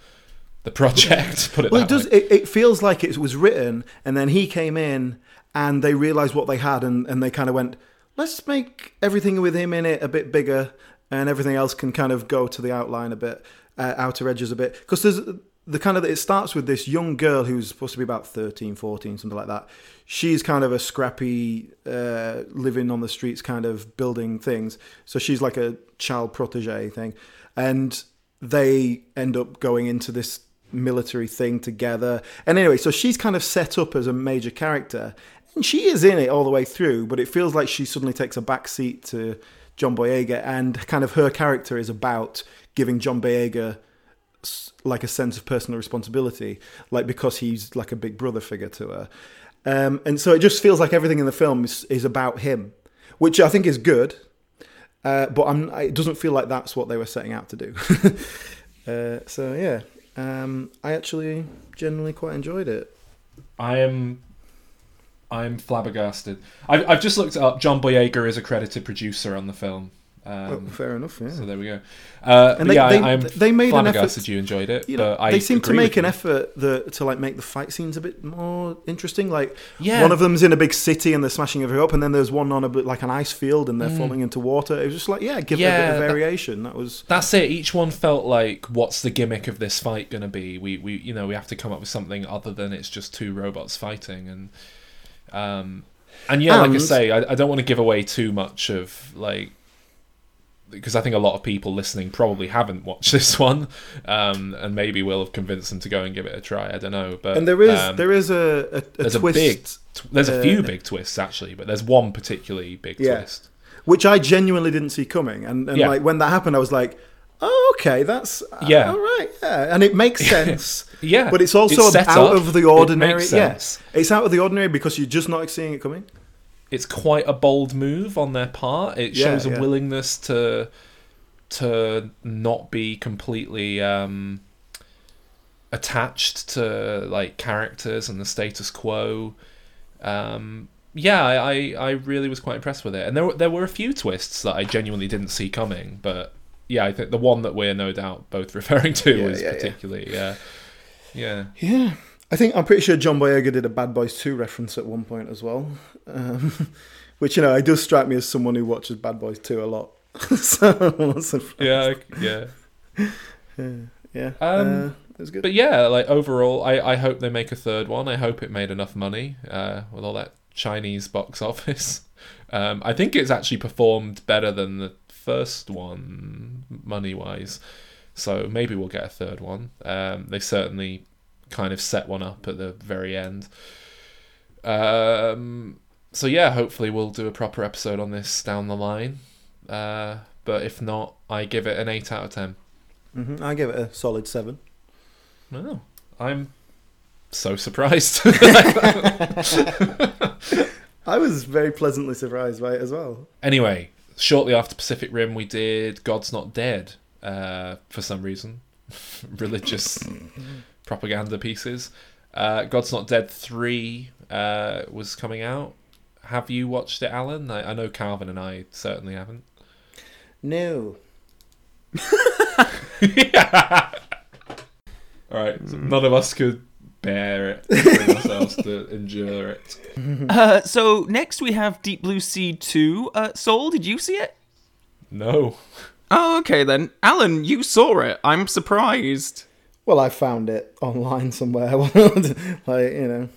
the project. Put it Well, it does. It, it feels like it was written, and then he came in, and they realized what they had, and, and they kind of went, "Let's make everything with him in it a bit bigger, and everything else can kind of go to the outline a bit, uh, outer edges a bit." Because there's the kind of it starts with this young girl who's supposed to be about 13, 14, something like that. She's kind of a scrappy, uh, living on the streets, kind of building things. So she's like a child protege thing, and they end up going into this military thing together. And anyway, so she's kind of set up as a major character, and she is in it all the way through. But it feels like she suddenly takes a back seat to John Boyega, and kind of her character is about giving John Boyega like a sense of personal responsibility, like because he's like a big brother figure to her. Um, and so it just feels like everything in the film is, is about him, which I think is good. Uh, but I'm, it doesn't feel like that's what they were setting out to do. uh, so yeah, um, I actually genuinely quite enjoyed it. I am. I'm flabbergasted. I've, I've just looked up. John Boyega is a credited producer on the film. Um, fair enough, yeah. So there we go. Uh, And they- yeah, they- I'm they made an effort- you enjoyed it. you know, they seem to make an you. effort the, to like make the fight scenes a bit more interesting. Like Yeah. one of them's in a big city and they're smashing everything up, and then there's one on a bit like an ice field and they're falling into water. It was just like yeah, give it a bit Mm. Of variation. That was That's it. Each one felt like, what's the gimmick of this fight going to be? We, we, you know, we have to come up with something other than it's just two robots fighting, and, um, and yeah, like I say, I, I don't want to give away too much of like, because I think a lot of people listening probably haven't watched this one, um, and maybe we'll have convinced them to go and give it a try. I don't know, but and there is um, there is a, a, a there's twist. a big, there's a uh, few big twists actually, but there's one particularly big Yeah. twist. which I genuinely didn't see coming. And, and Yeah. like when that happened, I was like, oh, okay, that's Yeah. all right, yeah, and it makes sense. Yeah, but it's also set out up, of the ordinary. Yeah, it's out of the ordinary because you're just not seeing it coming. It's quite a bold move on their part. It Yeah, shows a yeah. willingness to to not be completely um, attached to like characters and the status quo. Um, yeah, I, I really was quite impressed with it, and there were, there were a few twists that I genuinely didn't see coming, but yeah, I think the one that we're no doubt both referring to Yeah, was particularly yeah, yeah. Yeah. I think I'm pretty sure John Boyega did a Bad Boys 2 reference at one point as well. Um, which, you know, it does strike me as someone who watches Bad Boys 2 a lot. so, I'm not surprised. Yeah, yeah. Yeah. yeah. Um, uh, good. But yeah, like overall, I, I hope they make a third one. I hope it made enough money uh, with all that Chinese box office. Um, I think it's actually performed better than the first one, money wise. So maybe we'll get a third one. Um, they certainly kind of set one up at the very end. Um, so yeah, hopefully we'll do a proper episode on this down the line. Uh, but if not, I give it an eight out of ten. hmm I give it a solid 7. Oh, I'm so surprised. I was very pleasantly surprised by it as well. anyway, shortly after Pacific Rim, we did God's Not Dead uh, for some reason. Religious propaganda pieces. Uh, God's Not Dead 3 uh, was coming out. Have you watched it, Alan? I, I know Calvin and I certainly haven't. No. All right, so none of us could bear it, bring ourselves to endure it. Uh, so next we have Deep Blue Sea 2. Uh, Saul, did you see it? No. Oh, okay then. Alan, you saw it. I'm surprised. Well, I found it online somewhere. like, you know.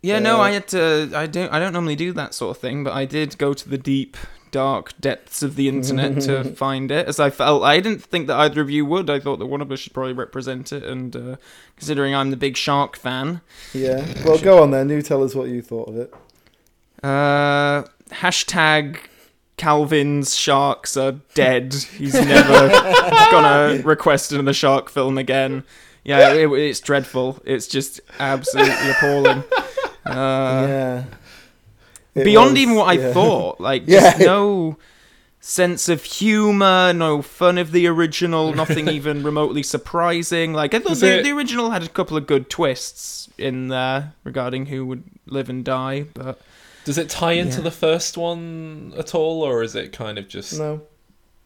Yeah, no, Uh, I had to. I don't. I don't normally do that sort of thing, but I did go to the deep, dark depths of the internet to find it. As I felt, I didn't think that either of you would. I thought that one of us should probably represent it, and uh, considering I'm the big shark fan, Yeah. Well, go on then. You tell us what you thought of it. uh, hashtag Calvin's sharks are dead. He's never gonna request another shark film again. Yeah, it, it's dreadful. It's just absolutely appalling. Uh, yeah. It beyond was- even what I thought. Like, Yeah. just no sense of humor, no fun of the original, nothing even remotely surprising. Like, I thought the, it- the original had a couple of good twists in there regarding who would live and die, but Does it tie into Yeah. the first one at all, or is it kind of just No.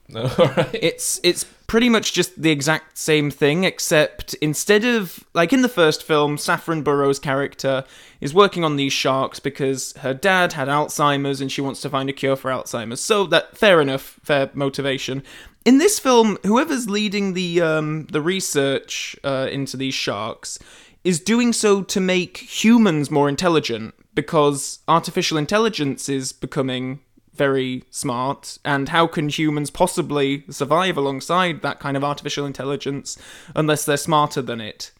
right. it's it's pretty much just the exact same thing, except instead of like in the first film, Saffron Burrows' character is working on these sharks because her dad had Alzheimer's and she wants to find a cure for Alzheimer's. So that fair enough, fair motivation. In this film, whoever's leading the um, the research uh, into these sharks is doing so to make humans more intelligent because artificial intelligence is becoming very smart and how can humans possibly survive alongside that kind of artificial intelligence unless they're smarter than it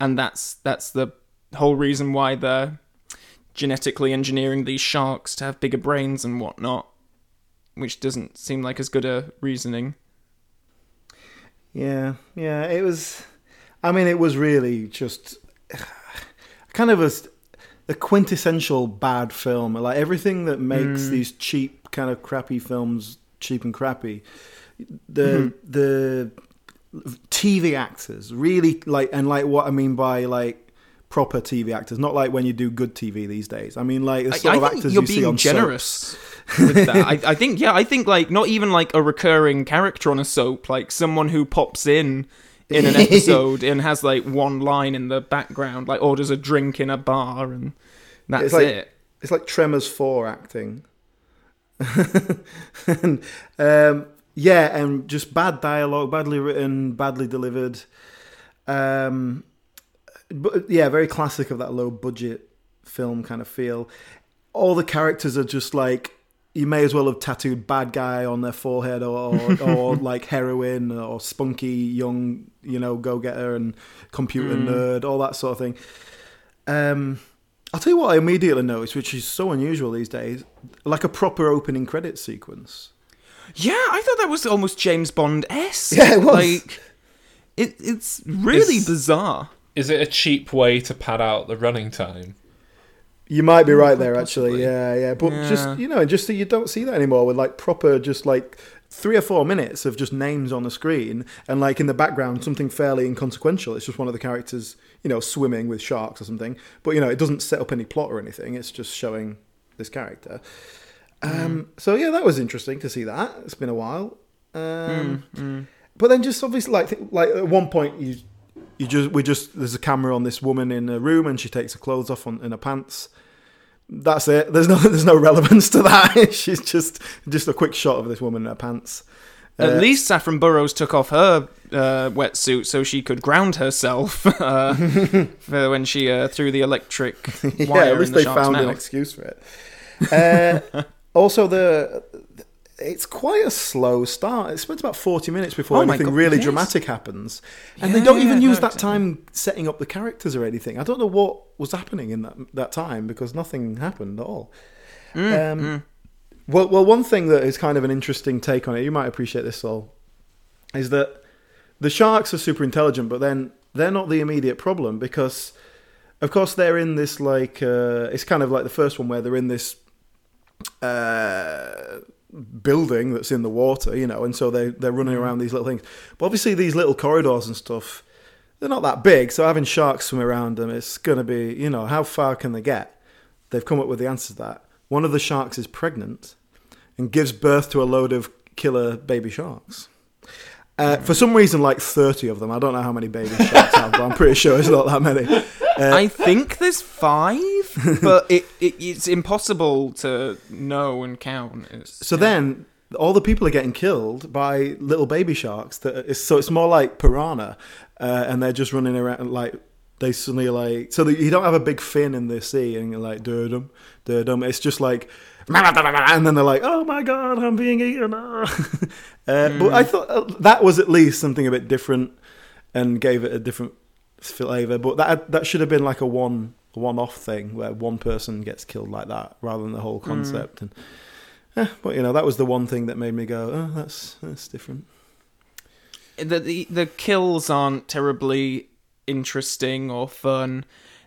and that's that's the whole reason why they're genetically engineering these sharks to have bigger brains and whatnot which doesn't seem like as good a reasoning Yeah, yeah, it was. I mean, it was really just kind of a, a quintessential bad film. Like everything that makes mm. these cheap, kind of crappy films cheap and crappy. The mm-hmm. the TV actors really like, and like what I mean by like proper TV actors, not like when you do good TV these days. I mean like the I, sort of I think actors you're you see being on generous with that. I, I think yeah, I think like not even like a recurring character on a soap, like someone who pops in in an episode and has like one line in the background, like orders a drink in a bar and that's It's like- it. It's like Tremors Four acting. and, um, yeah, and just bad dialogue, badly written, badly delivered. Um, but yeah, very classic of that low budget film kind of feel. All the characters are just like you may as well have tattooed bad guy on their forehead or or, or like heroin or spunky young you know go getter and computer nerd all that sort of thing. Um, I'll tell you what I immediately noticed, which is so unusual these days, like a proper opening credit sequence. Yeah, I thought that was almost James Bond esque. Yeah, it was. Like it, it's really It's- bizarre. Is it a cheap way to pad out the running time? You might be right quite there, actually. Yeah, yeah. But Yeah. just you know, just so you don't see that anymore with like proper, just like three or four minutes of just names on the screen, and like in the background something fairly inconsequential. It's just one of the characters, you know, swimming with sharks or something. But you know, it doesn't set up any plot or anything. It's just showing, this character. Um, So yeah, that was interesting to see that. It's been a while. Um, But then just obviously like like at one point you you just we just there's a camera on this woman in a room and she takes her clothes off on, in her pants. That's it. There's no there's no relevance to that. She's just just a quick shot of this woman in her pants. At Uh, least Saffron Burrows took off her uh, wetsuit so she could ground herself uh, for when she uh, threw the electric yeah, at least the they found an excuse for it. Uh, also, the it's quite a slow start. It spends about forty minutes before Oh anything God, really yes. dramatic happens, and they don't even Yeah, use no, that time setting up the characters or anything. I don't know what was happening in that that time because nothing happened at all. Mm, um, Well, well, one thing that is kind of an interesting take on it, you might appreciate this, Saul, is that the sharks are super intelligent, but then they're not the immediate problem because, of course, they're in this like uh, it's kind of like the first one where they're in this uh, building that's in the water, you know, and so they they're running around these little things. But obviously, these little corridors and stuff, they're not that big. So having sharks swim around them, it's going to be, you know, how far can they get? They've come up with the answer to that. One of the sharks is pregnant and gives birth to a load of killer baby sharks. Uh, for some reason, like 30 of them. I don't know how many baby sharks have, but I'm pretty sure it's not that many. Uh, I think there's five, but it, it it's impossible to know and count. It's, so then, all the people are getting killed by little baby sharks. That is, so it's more like piranha, uh, and they're just running around like they suddenly like. So you don't have a big fin in the sea and you're like durdum, durdum. It's just like. And then they're like, "Oh my god, I'm being eaten!" ah." uh, But I thought uh, that was at least something a bit different, and gave it a different flavour. But that that should have been like a one one off thing where one person gets killed like that, rather than the whole concept. And eh, but you know, that was the one thing that made me go, "Oh, that's that's different." the, the the kills aren't terribly interesting or fun.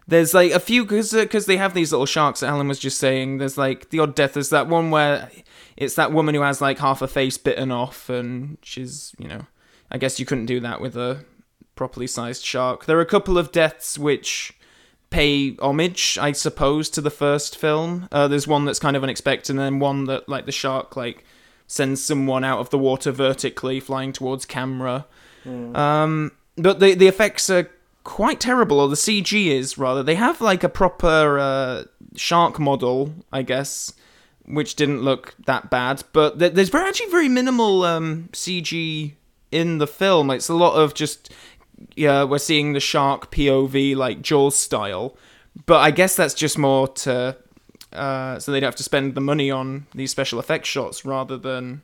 There's like a few because they have these little sharks that Alan was just saying. There's like the odd death. There's that one where it's that woman who has like half her face bitten off, and she's you know, I guess you couldn't do that with a properly sized shark. There are a couple of deaths which pay homage, I suppose, to the first film. Uh, there's one that's kind of unexpected, and then one that like the shark like sends someone out of the water vertically, flying towards camera. Um, but the the effects are quite terrible, or the CG is rather. They have like a proper uh, shark model, I guess, which didn't look that bad. But th- there's very, actually very minimal um, CG in the film. It's a lot of just yeah, we're seeing the shark POV like Jaws style. But I guess that's just more to uh, so they don't have to spend the money on these special effects shots rather than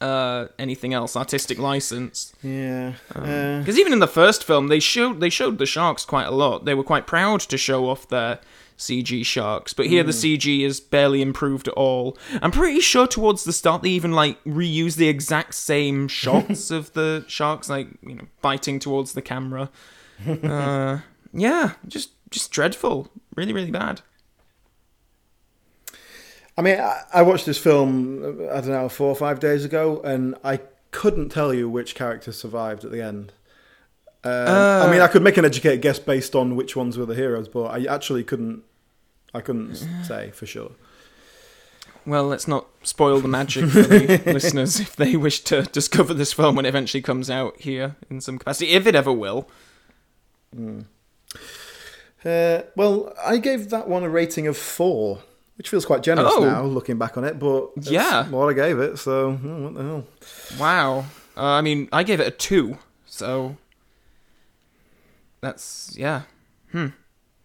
uh, anything else, artistic license. Yeah. Uh, Because even in the first film, they showed they showed the sharks quite a lot. They were quite proud to show off their CG sharks, but here the CG is barely improved at all. I'm pretty sure towards the start they even like reuse the exact same shots of the sharks, like you know, biting towards the camera. Uh, yeah, just just dreadful, really really bad. I mean, I, I watched this film, I don't know, four or five days ago, and I couldn't tell you which character survived at the end. Um, I mean, I could make an educated guess based on which ones were the heroes, but I actually couldn't. I couldn't say for sure. Well, let's not spoil the magic for the listeners if they wish to discover this film when it eventually comes out here in some capacity, if it ever will. Uh, well, I gave that one a rating of four, which feels quite generous Oh. now, looking back on it. But that's Yeah. what I gave it. So oh, what the hell? Wow. Uh, I mean, I gave it a two, so that's yeah. Hmm.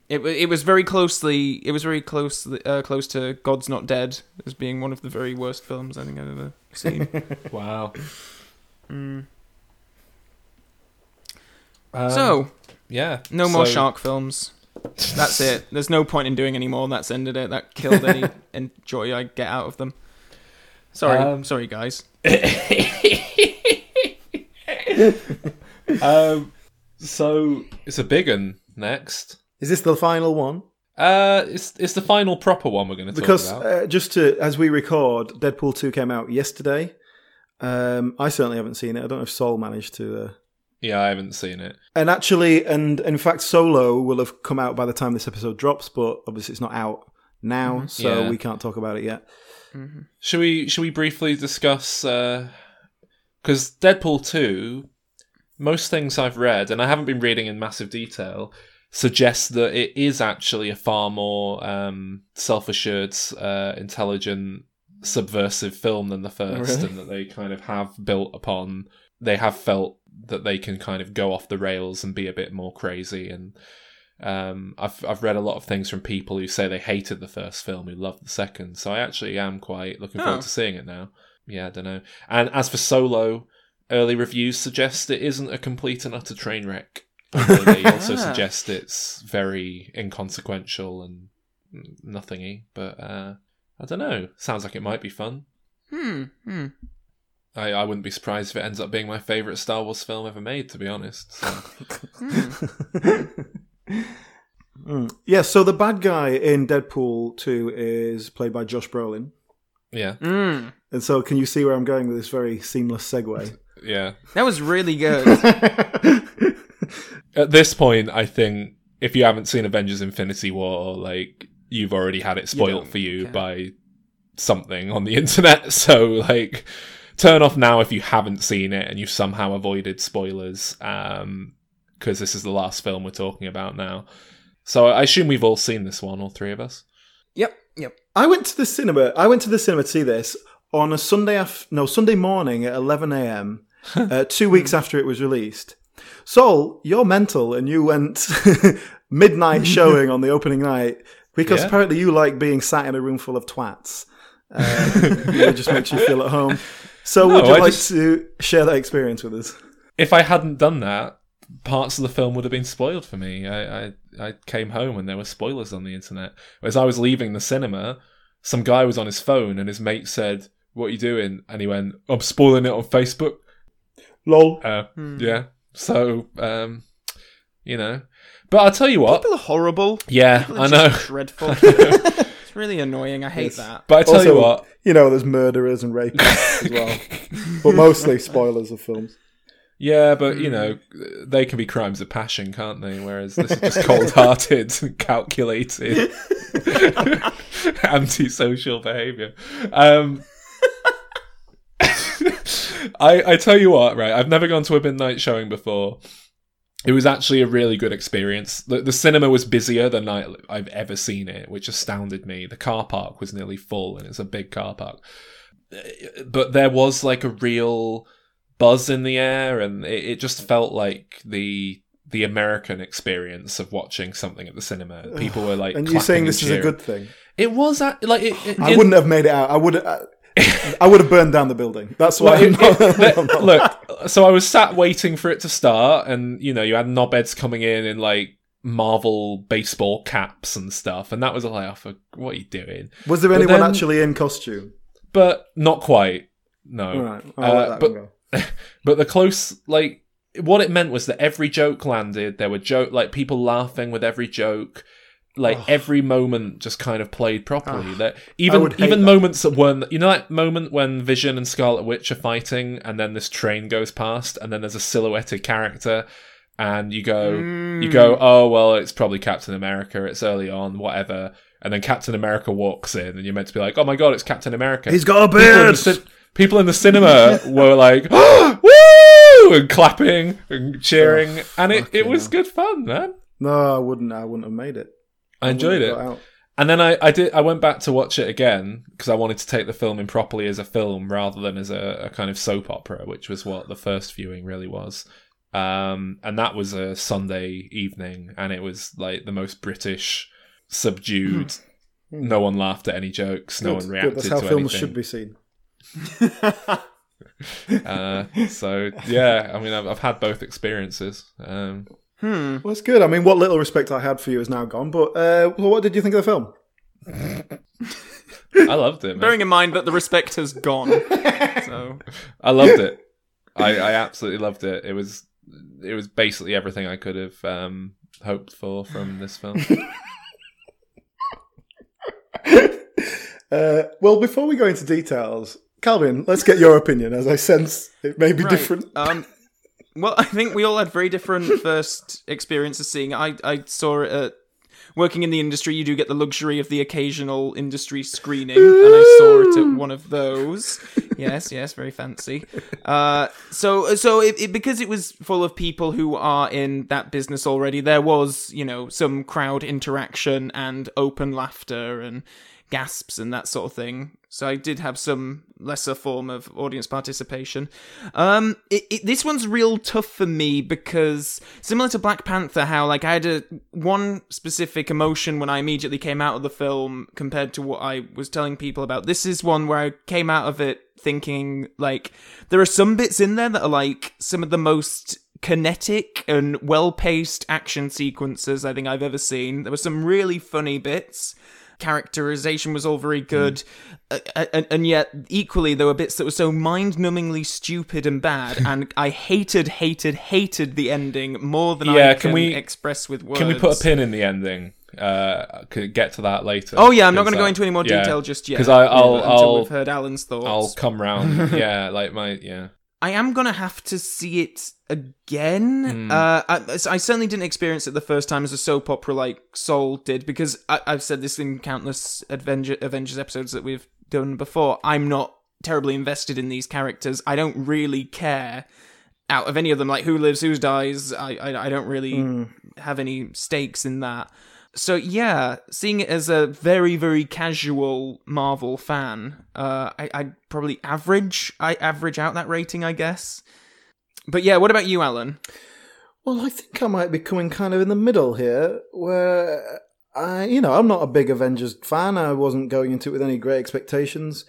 It it was very closely. It was very close uh, close to God's Not Dead as being one of the very worst films I think I've ever seen. Wow. Mm. Um, so yeah, no more shark films. That's it. There's no point in doing any more. That's ended it. That killed any en- joy I get out of them. Sorry, Um, sorry guys. Um, so it's a big one next. Is this the final one? Uh, it's it's the final proper one we're going to talk Because about. uh, just to as we record, Deadpool two came out yesterday. Um, I certainly haven't seen it. I don't know if Saul managed to. Uh... yeah, I haven't seen it. And actually, and in fact, Solo will have come out by the time this episode drops, but obviously it's not out now, so Yeah. we can't talk about it yet. Should we should we briefly discuss because Deadpool two, most things I've read and I haven't been reading in massive detail suggest that it is actually a far more um, self assured, uh, intelligent, subversive film than the first, Really? and that they kind of have built upon. They have felt that they can kind of go off the rails and be a bit more crazy and. Um, I've I've read a lot of things from people who say they hated the first film, who loved the second. So I actually am quite looking forward Oh. to seeing it now. Yeah, I don't know. And as for Solo, early reviews suggest it isn't a complete and utter train wreck. Although they also Ah. suggest it's very inconsequential and nothingy. But uh, I don't know. Sounds like it might be fun. Hmm. Hmm. I, I wouldn't be surprised if it ends up being my favourite Star Wars film ever made, to be honest. So, Mm. Yeah, so the bad guy in Deadpool 2 is played by Josh Brolin. yeah, Hmm. And so, can you see where I'm going with this very seamless segue? yeah. That was really good. At this point, I think if you haven't seen Avengers Infinity War, like, you've already had it spoiled don't for you care. by something on the internet. So, like, turn off now if you haven't seen it and you've somehow avoided spoilers, um, because this is the last film we're talking about now. So I assume we've all seen this one, all three of us. yep. Yep. I went to the cinema. I went to the cinema to see this on a Sunday af- no Sunday morning at 11 a.m. uh, two weeks after it was released. Saul, you're mental, and you went midnight showing on the opening night because Yeah. apparently you like being sat in a room full of twats. Uh, it just makes you feel at home. So, No, would you I like just- to share that experience with us? if I hadn't done that, parts of the film would have been spoiled for me. I, I I came home and there were spoilers on the internet. As I was leaving the cinema, some guy was on his phone and his mate said, "What are you doing?" And he went, "I'm spoiling it on Facebook." Lol. Uh, Yeah. So, um, you know, but I'll tell you what. People are horrible. Yeah, People are I know. just Dreadful. it's really annoying. I hate Yes. that. But I tell you what. You know, there's murderers and rapists as well, but mostly spoilers of films. Yeah, but you know, they can be crimes of passion, can't they? Whereas this is just cold-hearted, calculated, antisocial behaviour. Um, I I tell you what, right? I've never gone to a midnight showing before. It was actually a really good experience. The, the cinema was busier than I, I've ever seen it, which astounded me. The car park was nearly full, and it's a big car park. But there was like a real buzz in the air, and it, it just felt like the the American experience of watching something at the cinema. People were like, And you're saying clapping this is a good thing? It was like it, it- I wouldn't have made it out. I would. I, I would have burned down the building. That's why. Well, it- not, it- look, so I was sat waiting for it to start, and you know, you had knobheads coming in in like Marvel baseball caps and stuff, and that was like, oh, for, what are you doing? was there but anyone then- actually in costume? But not quite. No. All right, Uh, that but but the close like what it meant was that every joke landed there were joke like people laughing with every joke like Oh. every moment just kind of played properly that even even that. moments that weren't you know that moment when vision and scarlet witch are fighting and then this train goes past and then there's a silhouetted character and you go you go mm. oh well it's probably captain america it's early on whatever and then captain america walks in and you're meant to be like oh my god it's captain america He's got a people in the, beard. people in the cinema were like, "Woo!" and clapping and cheering, and it, it was hell. good fun, man. No, I wouldn't. I wouldn't have made it. I enjoyed it, have got out. and then I, I did. I went back to watch it again because I wanted to take the film in properly as a film rather than as a, a kind of soap opera, which was what the first viewing really was. Um, and that was a Sunday evening, and it was like the most British, subdued. No one laughed at any jokes. No Hmm. Good, one good. reacted That's how to films anything. should be seen. Uh, so yeah, I mean, I've, I've had both experiences. Um, Hmm. Well, it's good. I mean, what little respect I had for you is now gone. But uh, well, what did you think of the film? I loved it. Man. Bearing in mind that the respect has gone. so I loved it. I, I absolutely loved it. It was it was basically everything I could have um, hoped for from this film. Uh, well, before we go into details, Calvin, let's get your opinion, as I sense it may be Right. different. Um, well, I think we all had very different first experiences seeing. I, I saw it at working in the industry, you do get the luxury of the occasional industry screening, and I saw it at one of those. yes, yes, very fancy. Uh, so, so it, it, because it was full of people who are in that business already, there was, you know, some crowd interaction and open laughter and gasps and that sort of thing. So I did have some lesser form of audience participation. Um, it, it, this one's real tough for me because similar to Black Panther, how like I had a one specific emotion when I immediately came out of the film compared to what I was telling people about. This is one where I came out of it thinking like there are some bits in there that are like some of the most kinetic and well-paced action sequences I think I've ever seen. There were some really funny bits characterization was all very good, mm. uh, and, and, yet equally there were bits that were so mind-numbingly stupid and bad, and I hated, hated, hated the ending more than yeah, I can, can we, express with words. Can we put a pin in the ending? Uh, could get to that later. Oh yeah, I'm not going to go into any more detail yeah, just yet because I'll, I'll, until I'll, we've heard Alan's thoughts. I'll come round. yeah, like my yeah. I am gonna have to see it again. Mm. Uh, I, I, certainly didn't experience it the first time as a soap opera like Saul did because I, have said this in countless Avenger, Avengers episodes that we've done before. I'm not terribly invested in these characters. I don't really care out of any of them. Like who lives, who dies. I I, I don't really mm. have any stakes in that so yeah, seeing it as a very very casual Marvel fan, uh, I, I'd probably average. I average out that rating, I guess. But yeah, what about you, Alan? Well, I think I might be coming kind of in the middle here, where I, you know, I'm not a big Avengers fan. I wasn't going into it with any great expectations,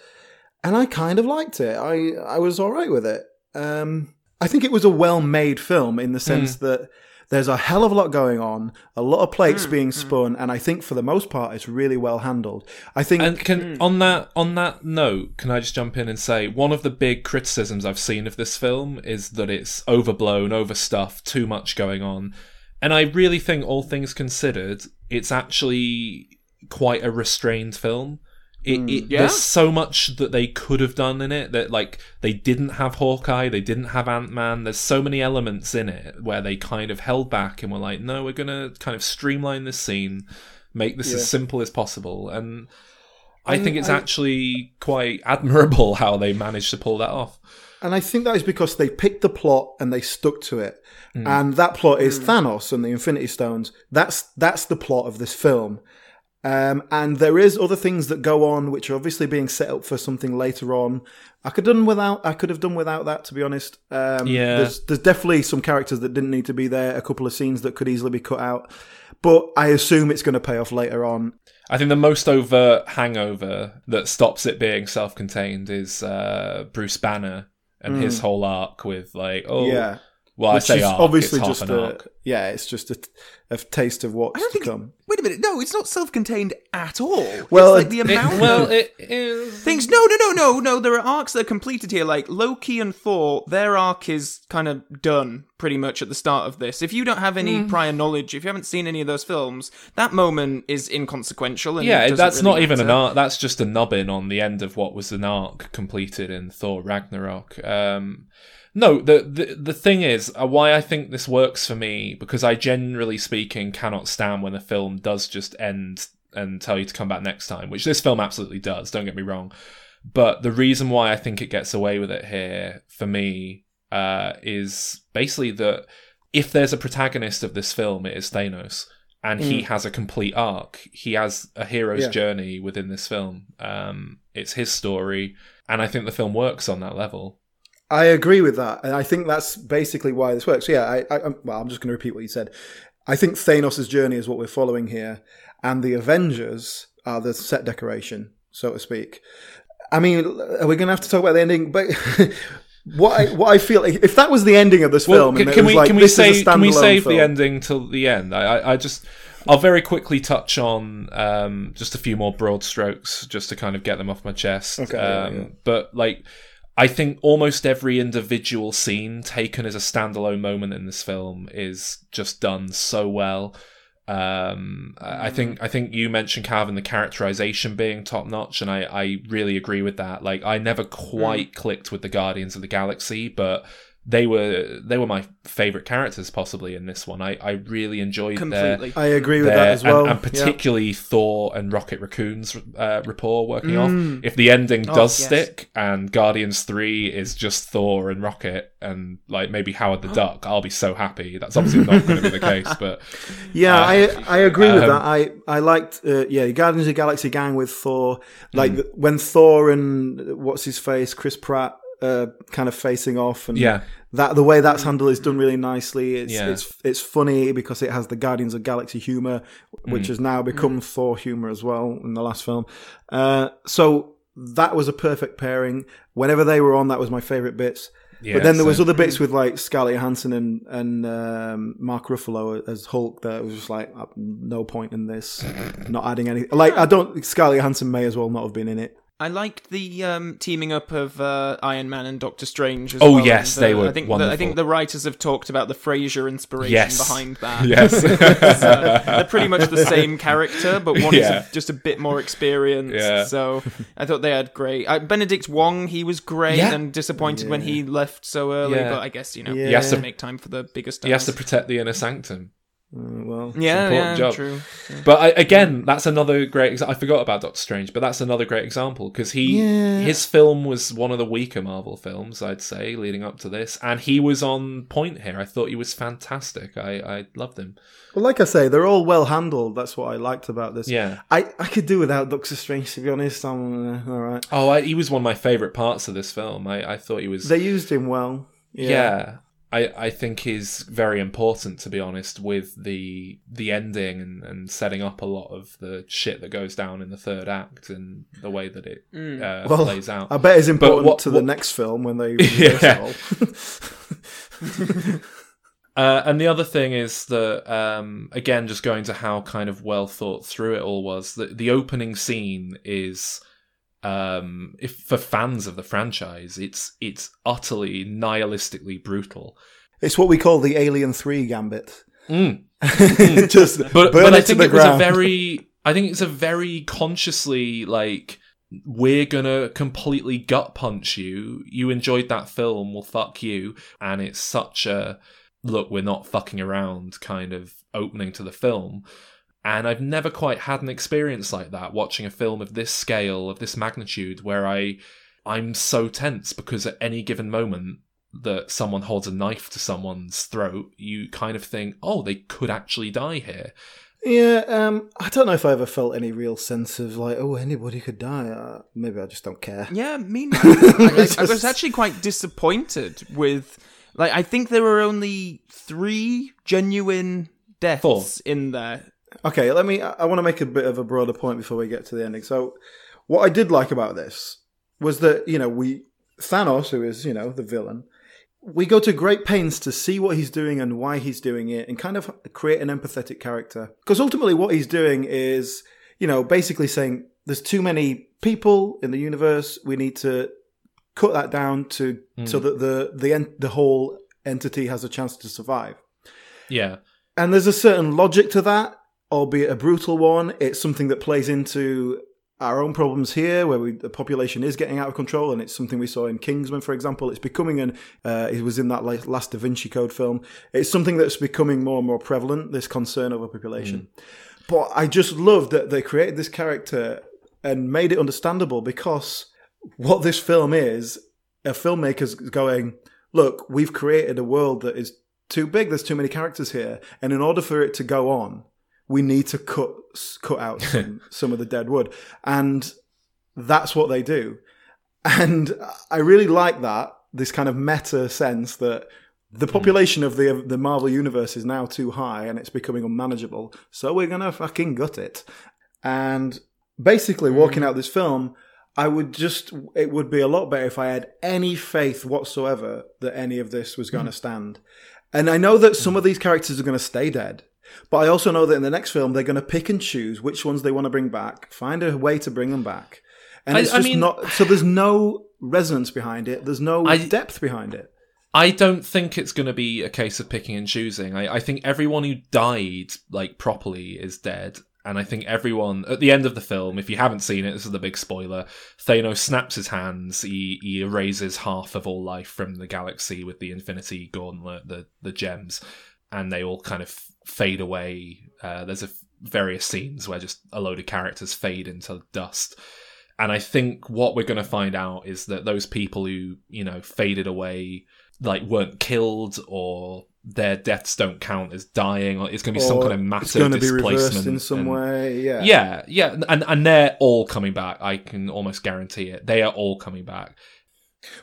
and I kind of liked it. I I was all right with it. Um, I think it was a well-made film in the sense mm. that there's a hell of a lot going on, a lot of plates mm, being spun, mm. and I think for the most part it's really well handled. I think. And can mm. on that on that note, can I just jump in and say one of the big criticisms I've seen of this film is that it's overblown, overstuffed, too much going on, and I really think, all things considered, it's actually quite a restrained film. It, it, mm. yeah? There's so much that they could have done in it that like they didn't have Hawkeye, they didn't have Ant Man. There's so many elements in it where they kind of held back and were like, no, we're gonna kind of streamline this scene, make this yeah. as simple as possible. And I think it's I, actually quite admirable how they managed to pull that off. And I think that is because they picked the plot and they stuck to it. Mm. And that plot is mm. Thanos and the Infinity Stones. That's that's the plot of this film. Um, and there is other things that go on which are obviously being set up for something later on. I could have done without. I could have done without that, to be honest. Um, yeah, there's, there's definitely some characters that didn't need to be there. A couple of scenes that could easily be cut out, but I assume it's going to pay off later on. I think the most overt hangover that stops it being self-contained is uh, Bruce Banner and mm. his whole arc with like, oh, yeah. Well, Which I say arc, obviously just a, arc. yeah, it's just a, a taste of what's to come. Wait a minute, no, it's not self-contained at all. Well, it's like the amount. It, well, it is things. No, no, no, no, no. There are arcs that are completed here. Like Loki and Thor, their arc is kind of done pretty much at the start of this. If you don't have any mm. prior knowledge, if you haven't seen any of those films, that moment is inconsequential. yeah, that's really not matter. even an arc. That's just a nubbin on the end of what was an arc completed in Thor Ragnarok. Um, no, the, the the thing is uh, why I think this works for me because I generally speaking cannot stand when a film does just end and tell you to come back next time, which this film absolutely does. Don't get me wrong, but the reason why I think it gets away with it here for me uh, is basically that if there's a protagonist of this film, it is Thanos. And mm. he has a complete arc. He has a hero's yeah. journey within this film. Um, it's his story, and I think the film works on that level. I agree with that, and I think that's basically why this works. Yeah, I, I well, I'm just going to repeat what you said. I think Thanos' journey is what we're following here, and the Avengers are the set decoration, so to speak. I mean, are we going to have to talk about the ending? But what I what I feel if that was the ending of this well, film, can, can we like, can we say can we save film. the ending till the end? I I, I just. I'll very quickly touch on um, just a few more broad strokes, just to kind of get them off my chest. Okay, um, yeah, yeah. But like, I think almost every individual scene taken as a standalone moment in this film is just done so well. Um, I think I think you mentioned Calvin the characterization being top notch, and I, I really agree with that. Like I never quite mm. clicked with the Guardians of the Galaxy, but they were they were my favorite characters possibly in this one. I, I really enjoyed Completely. their I agree with their- that as well. and, and Yeah. particularly Thor and Rocket Raccoon's uh, rapport working off. If the ending Oh, does yes. stick and Guardians Three is just Thor and Rocket and like maybe Howard the Duck, I'll be so happy. That's obviously not going to be the case, but Yeah, I I agree with um, that. I I liked uh, yeah Guardians of the Galaxy gang with Thor. Like Mm. when Thor and what's his face Chris Pratt uh, kind of facing off and Yeah. that the way that's handled is done really nicely. It's Yeah. it's it's funny because it has the Guardians of Galaxy humor, which Mm. has now become Thor humor as well in the last film. Uh, so that was a perfect pairing. Whenever they were on, that was my favorite bits. yeah, But then there was so- other bits with like Scarlett Johansson and and um, Mark Ruffalo as Hulk that was just like uh, no point in this, not adding anything. Like I don't Scarlett Johansson may as well not have been in it. I liked the um, teaming up of uh, Iron Man and Doctor Strange. As Oh, well. yes, And, uh, they were I think the, I think the writers have talked about the Frasier inspiration Yes. behind that. Yes. Uh, they're pretty much the same character, but one Yeah. is just a bit more experienced. Yeah. So I thought they had great. Uh, Benedict Wong, he was great, Yeah. and disappointed when he left so early. Yeah. But I guess you know, Yeah. he has to make time for the bigger stuff. he has to protect the inner sanctum. Uh, well, yeah, yeah, job. true. But I, again, that's another great. Exa- I forgot about Doctor Strange, but that's another great example because he Yeah. his film was one of the weaker Marvel films, I'd say, leading up to this, and he was on point here. I thought he was fantastic. I I loved him. well, like I say, they're all well handled. That's what I liked about this. Yeah. I, I could do without Doctor Strange to be honest. I'm uh, all right. Oh, I, he was one of my favorite parts of this film. I I thought he was. They used him well. yeah. I, I think he's very important to be honest with the the ending and, and setting up a lot of the shit that goes down in the third act and the way that it uh, Well, plays out. I bet it's important what- to the what- next film when they Yeah. it all. Uh, and the other thing is that, um, again, just going to how kind of well thought through it all was, that the opening scene is, um, if for fans of the franchise, it's it's utterly nihilistically brutal. it's what we call the Alien Three gambit. Mm. Just But but I think it was a very, I think it's a very consciously like we're gonna completely gut punch you. You enjoyed that film, well, fuck you. And it's such a look, we're not fucking around kind of opening to the film. And I've never quite had an experience like that watching a film of this scale, of this magnitude, where I I'm so tense because at any given moment that someone holds a knife to someone's throat, you kind of think, oh, they could actually die here. Yeah, um, I don't know if I ever felt any real sense of like, oh, anybody could die. Uh, maybe I just don't care. Yeah, me neither. I, I was actually quite disappointed with. Like, I think there were only three genuine deaths Four. in there. Okay, let me. I, I want to make a bit of a broader point before we get to the ending. So, what I did like about this was that you know we Thanos, who is you know the villain, we go to great pains to see what he's doing and why he's doing it, and kind of create an empathetic character. Because ultimately, what he's doing is you know basically saying there's too many people in the universe. We need to cut that down to so hmm. that the the the whole entity has a chance to survive. Yeah. And there's a certain logic to that, albeit a brutal one. It's something that plays into our own problems here, where we, the population is getting out of control, and it's something we saw in Kingsman, for example. It's becoming an. Uh, it was in that last Da Vinci Code film. It's something that's becoming more and more prevalent. This concern over population. But I just love that they created this character and made it understandable because what this film is, a filmmaker's going, look, we've created a world that is too big. There's too many characters here, and in order for it to go on, we need to cut cut out some, some of the dead wood, and that's what they do. And I really like that this kind of meta sense that the hmm. population of the the Marvel universe is now too high and it's becoming unmanageable. So we're gonna fucking gut it. And basically, hmm. walking out this film, I would just it would be a lot better if I had any faith whatsoever that any of this was hmm. going to stand. And I know that some of these characters are going to stay dead. But I also know that in the next film they're going to pick and choose which ones they want to bring back, find a way to bring them back. And I- it's I just mean- not so there's no resonance behind it. There's no I- depth behind it. I don't think it's going to be a case of picking and choosing. I, I think everyone who died like properly is dead, And I think everyone at the end of the film, if you haven't seen it, this is the big spoiler. Thanos snaps his hands. He he erases half of all life from the galaxy with the Infinity Gauntlet, the the gems, and they all kind of fade away. Uh, there's a various scenes where just a load of characters fade into dust. And I think what we're going to find out is that those people who, you know, faded away, like weren't killed or their deaths don't count as dying, or it's going to be some kind of massive going to be displacement in some and- way. Yeah. Yeah, yeah, and and they're all coming back. I can almost guarantee it. They are all coming back.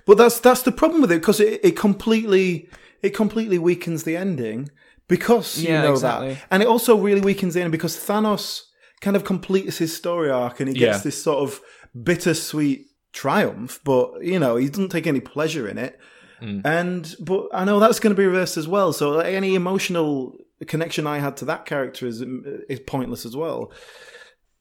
But that's that's the problem with it because it, it completely it completely weakens the ending because you Yeah, know exactly. that, and it also really weakens the ending because Thanos kind of completes his story arc and he gets Yeah. this sort of bittersweet triumph, but you know he doesn't take any pleasure in it. Mm. And but I know that's going to be reversed as well. So like, any emotional connection I had to that character is is pointless as well.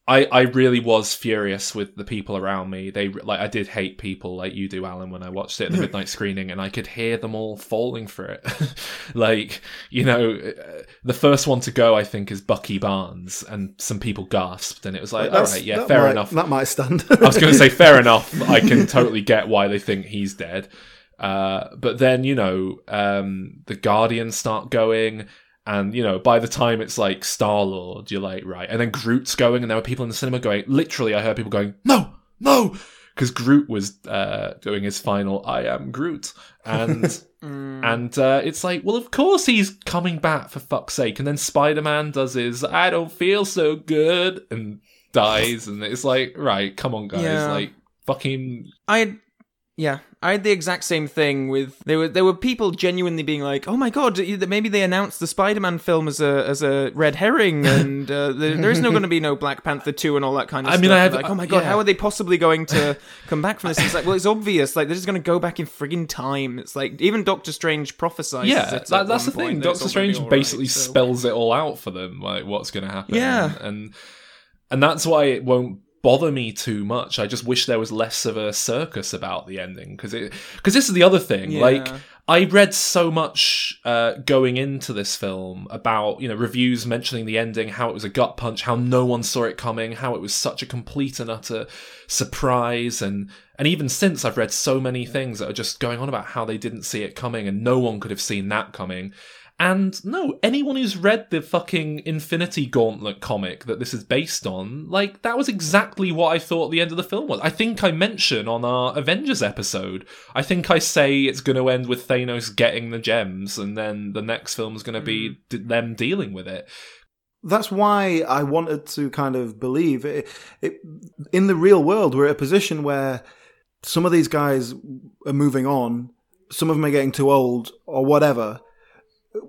I, I really was furious with the people around me. They like I did hate people like you do, Alan, when I watched it at the midnight screening, and I could hear them all falling for it. like you know, uh, the first one to go, I think, is Bucky Barnes, and some people gasped, and it was like, all That's- right, yeah, fair might- enough. That might stand. I was going to say fair enough. I can totally get why they think he's dead. Uh, but then you know, um, the Guardians start going, and you know, by the time it's like Star Lord, you're like right, and then Groot's going, and there were people in the cinema going. Literally, I heard people going, "No, no," because Groot was uh, doing his final "I am Groot," and. And uh, it's like, well, of course he's coming back for fuck's sake. And then Spider Man does his "I don't feel so good" and dies, and it's like, right, come on, guys, Yeah. like fucking I yeah, I had the exact same thing with there were there were people genuinely being like, oh my god, maybe they announced the Spider-Man film as a as a red herring, and uh, there, there is no going to be no Black Panther two and all that kind of I stuff. I mean, I have- like, oh my god, yeah. how are they possibly going to come back from this? It's like, well, it's obvious, like they're just going to go back in frigging time. It's like even Doctor Strange prophesies. yeah. That, that's the thing. that Doctor all gonna be Strange right, basically so- spells it all out for them, like what's going to happen. Yeah. and and that's why it won't bother me too much. I just wish there was less of a circus about the ending because it because this is the other thing. Yeah. Like I read so much uh, going into this film about you know reviews mentioning the ending, how it was a gut punch, how no one saw it coming, how it was such a complete and utter surprise, and and even since I've read so many things that are just going on about how they didn't see it coming and no one could have seen that coming. And no, anyone who's read the fucking Infinity Gauntlet comic that this is based on, like, that was exactly what I thought the end of the film was. I think I mention on our Avengers episode, I think I say it's going to end with Thanos getting the gems, and then the next film is going to be mm. d- them dealing with it. that's why I wanted to kind of believe it, it. In the real world, we're at a position where some of these guys are moving on, some of them are getting too old, or whatever.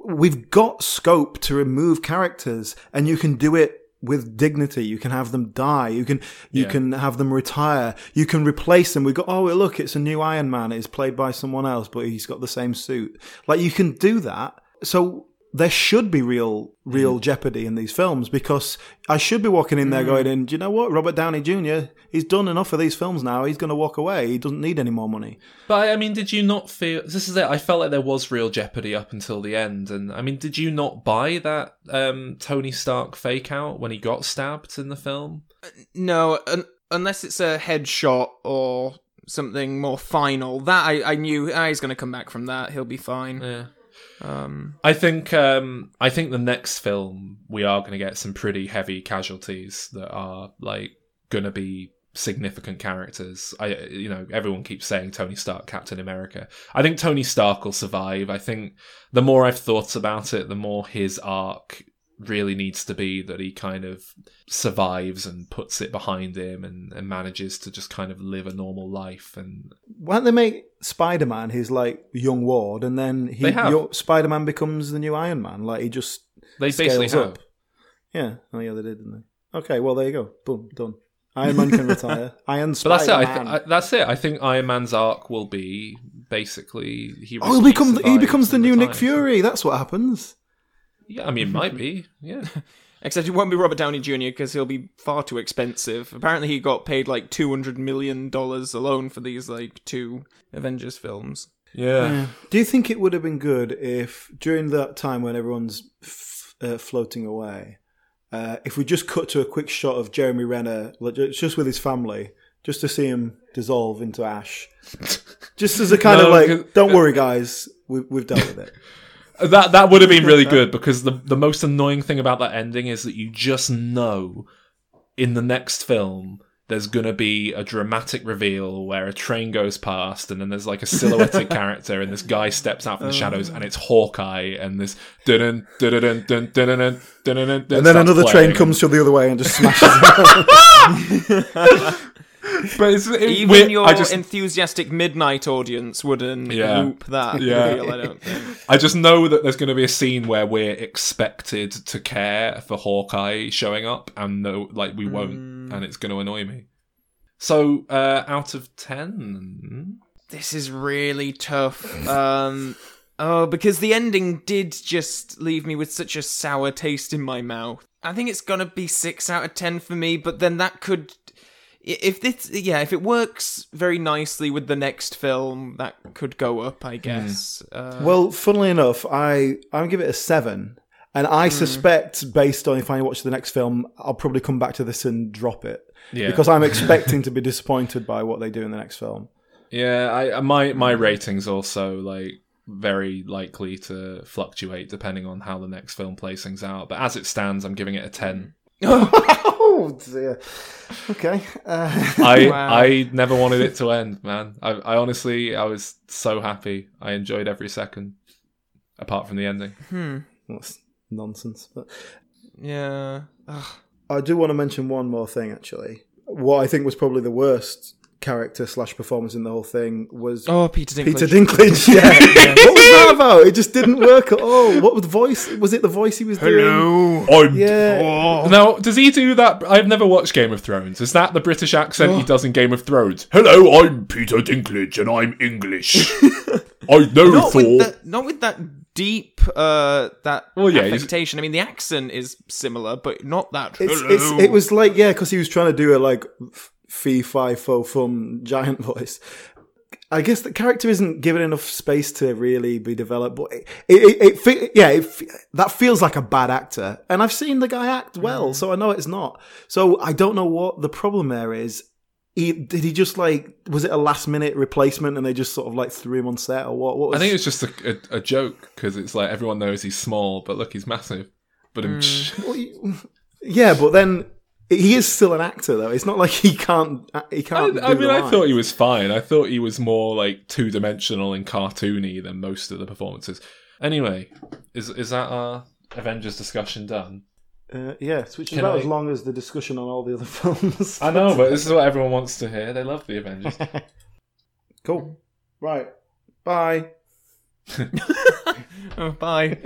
We've got scope to remove characters, and you can do it with dignity. You can have them die. You can you Yeah. can have them retire. You can replace them. We go, oh look, it's a new Iron Man. It's played by someone else, but he's got the same suit. Like you can do that. So there should be real real jeopardy in these films because I should be walking in there going, in, do you know what, Robert Downey Jr. He's done enough of these films now. He's going to walk away. He doesn't need any more money. But I mean, did you not feel this is it? I felt like there was real jeopardy up until the end, and I mean, did you not buy that um, Tony Stark fake out when he got stabbed in the film? No, un- unless it's a headshot or something more final. That I, I knew ah, he's going to come back from that. He'll be fine. Yeah. Um, I think um, I think the next film we are going to get some pretty heavy casualties that are like going to be significant characters. I you know everyone keeps saying Tony Stark, Captain America. I think Tony Stark will survive. I think the more I've thought about it, the more his arc really needs to be that he kind of survives and puts it behind him and, and manages to just kind of live a normal life and Why don't they make Spider Man his like young ward, and then he They have. Spider Man becomes the new Iron Man? Like he just they basically have. up. Yeah. Oh yeah, they did, didn't they? Okay. Well, there you go. Boom. Done. Iron Man can retire. Iron But that's it. I th- I, that's it. I think Iron Man's arc will be basically he. Oh, he'll become he survives becomes the new Nick. Fury. That's what happens. Yeah, I mean, it might be. Yeah, except it won't be Robert Downey Jr. because he'll be far too expensive. Apparently, he got paid like two hundred million dollars alone for these like two Avengers films. yeah. Do you think it would have been good if during that time when everyone's f- uh, floating away, Uh, if we just cut to a quick shot of Jeremy Renner, like, just with his family, just to see him dissolve into ash, just as a kind No, of like, don't worry, guys, we, we've dealt with it. that that would have been really good because the the most annoying thing about that ending is that you just know in the next film there's gonna be a dramatic reveal where a train goes past and then there's like a silhouetted character and this guy steps out from the oh. shadows and it's Hawkeye and this and then another train comes from the other way and just smashes. But it's, it, Even your just enthusiastic midnight audience wouldn't Yeah. whoop that Yeah. I don't think. I just know that there's going to be a scene where we're expected to care for Hawkeye showing up, and no, like we won't, and it's going to annoy me. So, uh, out of ten, This is really tough. Um, oh, because the ending did just leave me with such a sour taste in my mouth. I think it's gonna be six out of ten for me, but then that could, if this, yeah, if it works very nicely with the next film, that could go up, I guess. Uh, well, funnily enough, I I'm give it a seven, and I Hmm. suspect based on if I watch the next film, I'll probably come back to this and drop it yeah, because I'm expecting to be disappointed by what they do in the next film. yeah, I my my ratings also like very likely to fluctuate depending on how the next film plays things out. But as it stands, I'm giving it a ten. Oh dear. Okay. Uh, I Wow. I never wanted it to end, man. I, I honestly I was so happy. I enjoyed every second, apart from the ending. hmm, that's nonsense. But yeah. Ugh. I do want to mention one more thing, actually. What I think was probably the worst character slash performance in the whole thing was Oh, Peter Dinklage. Peter Dinklage. Yeah. what was that about? It just didn't work at all. What was the voice? Was it the voice he was doing? Hello. I'm Yeah. Now, does he do that? I've never watched Game of Thrones. Is that the British accent he does in Game of Thrones? Hello, I'm Peter Dinklage and I'm English. I know not Thor. with that, not with that deep uh that Well, yeah, he's- affectation. I mean, the accent is similar, but not that. It's, Hello. it's, it was like, yeah, because he was trying to do a like f- fee, fi, fo, fum giant voice. I guess the character isn't given enough space to really be developed, but it, it, it, it yeah, that feels like a bad actor. And I've seen the guy act well, so I know it's not. So I don't know what the problem there is. He, did he just like, was it a last minute replacement and they just sort of like threw him on set or what? what was, I think it's just a, a, a joke because it's like everyone knows he's small, but look, he's massive. But um, Well, yeah, but then he is still an actor though. It's not like he can't. He can't. I, I mean, the I thought he was fine. I thought he was more like two dimensional and cartoony than most of the performances. Anyway, is is that our Avengers discussion done? Uh, yes, which is Can about I- as long as the discussion on all the other films. I know, but this is what everyone wants to hear. They love the Avengers. cool. Right. Bye. Oh, bye.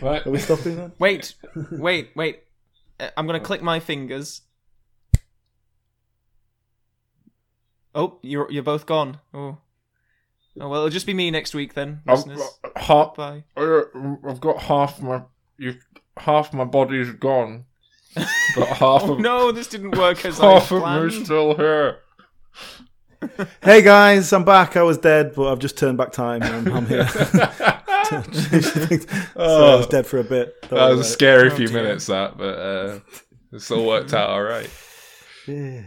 right. Are we stopping then? Wait, wait, wait. Uh, I'm gonna click my fingers. Oh, you're you're both gone. Oh, oh well, it'll just be me next week then, listeners. half, Bye. I've got half my you, half my body's gone, but half Oh no, this didn't work as I planned. still here. Hey guys, I'm back. I was dead, but I've just turned back time and I'm, I'm here. so I was dead for a bit. Don't That was a scary Oh, few dear. minutes, that, but uh, it's all worked out all right. it.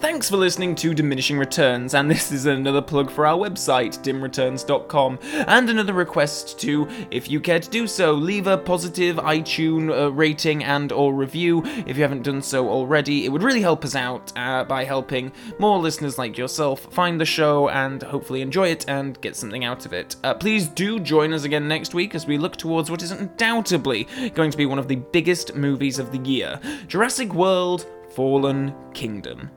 Thanks for listening to Diminishing Returns, and this is another plug for our website, dimreturns.com, and another request to, if you care to do so, leave a positive iTunes uh, rating and or review if you haven't done so already. It would really help us out uh, by helping more listeners like yourself find the show and hopefully enjoy it and get something out of it. Uh, please do join us again next week as we look towards what is undoubtedly going to be one of the biggest movies of the year, Jurassic World Fallen Kingdom.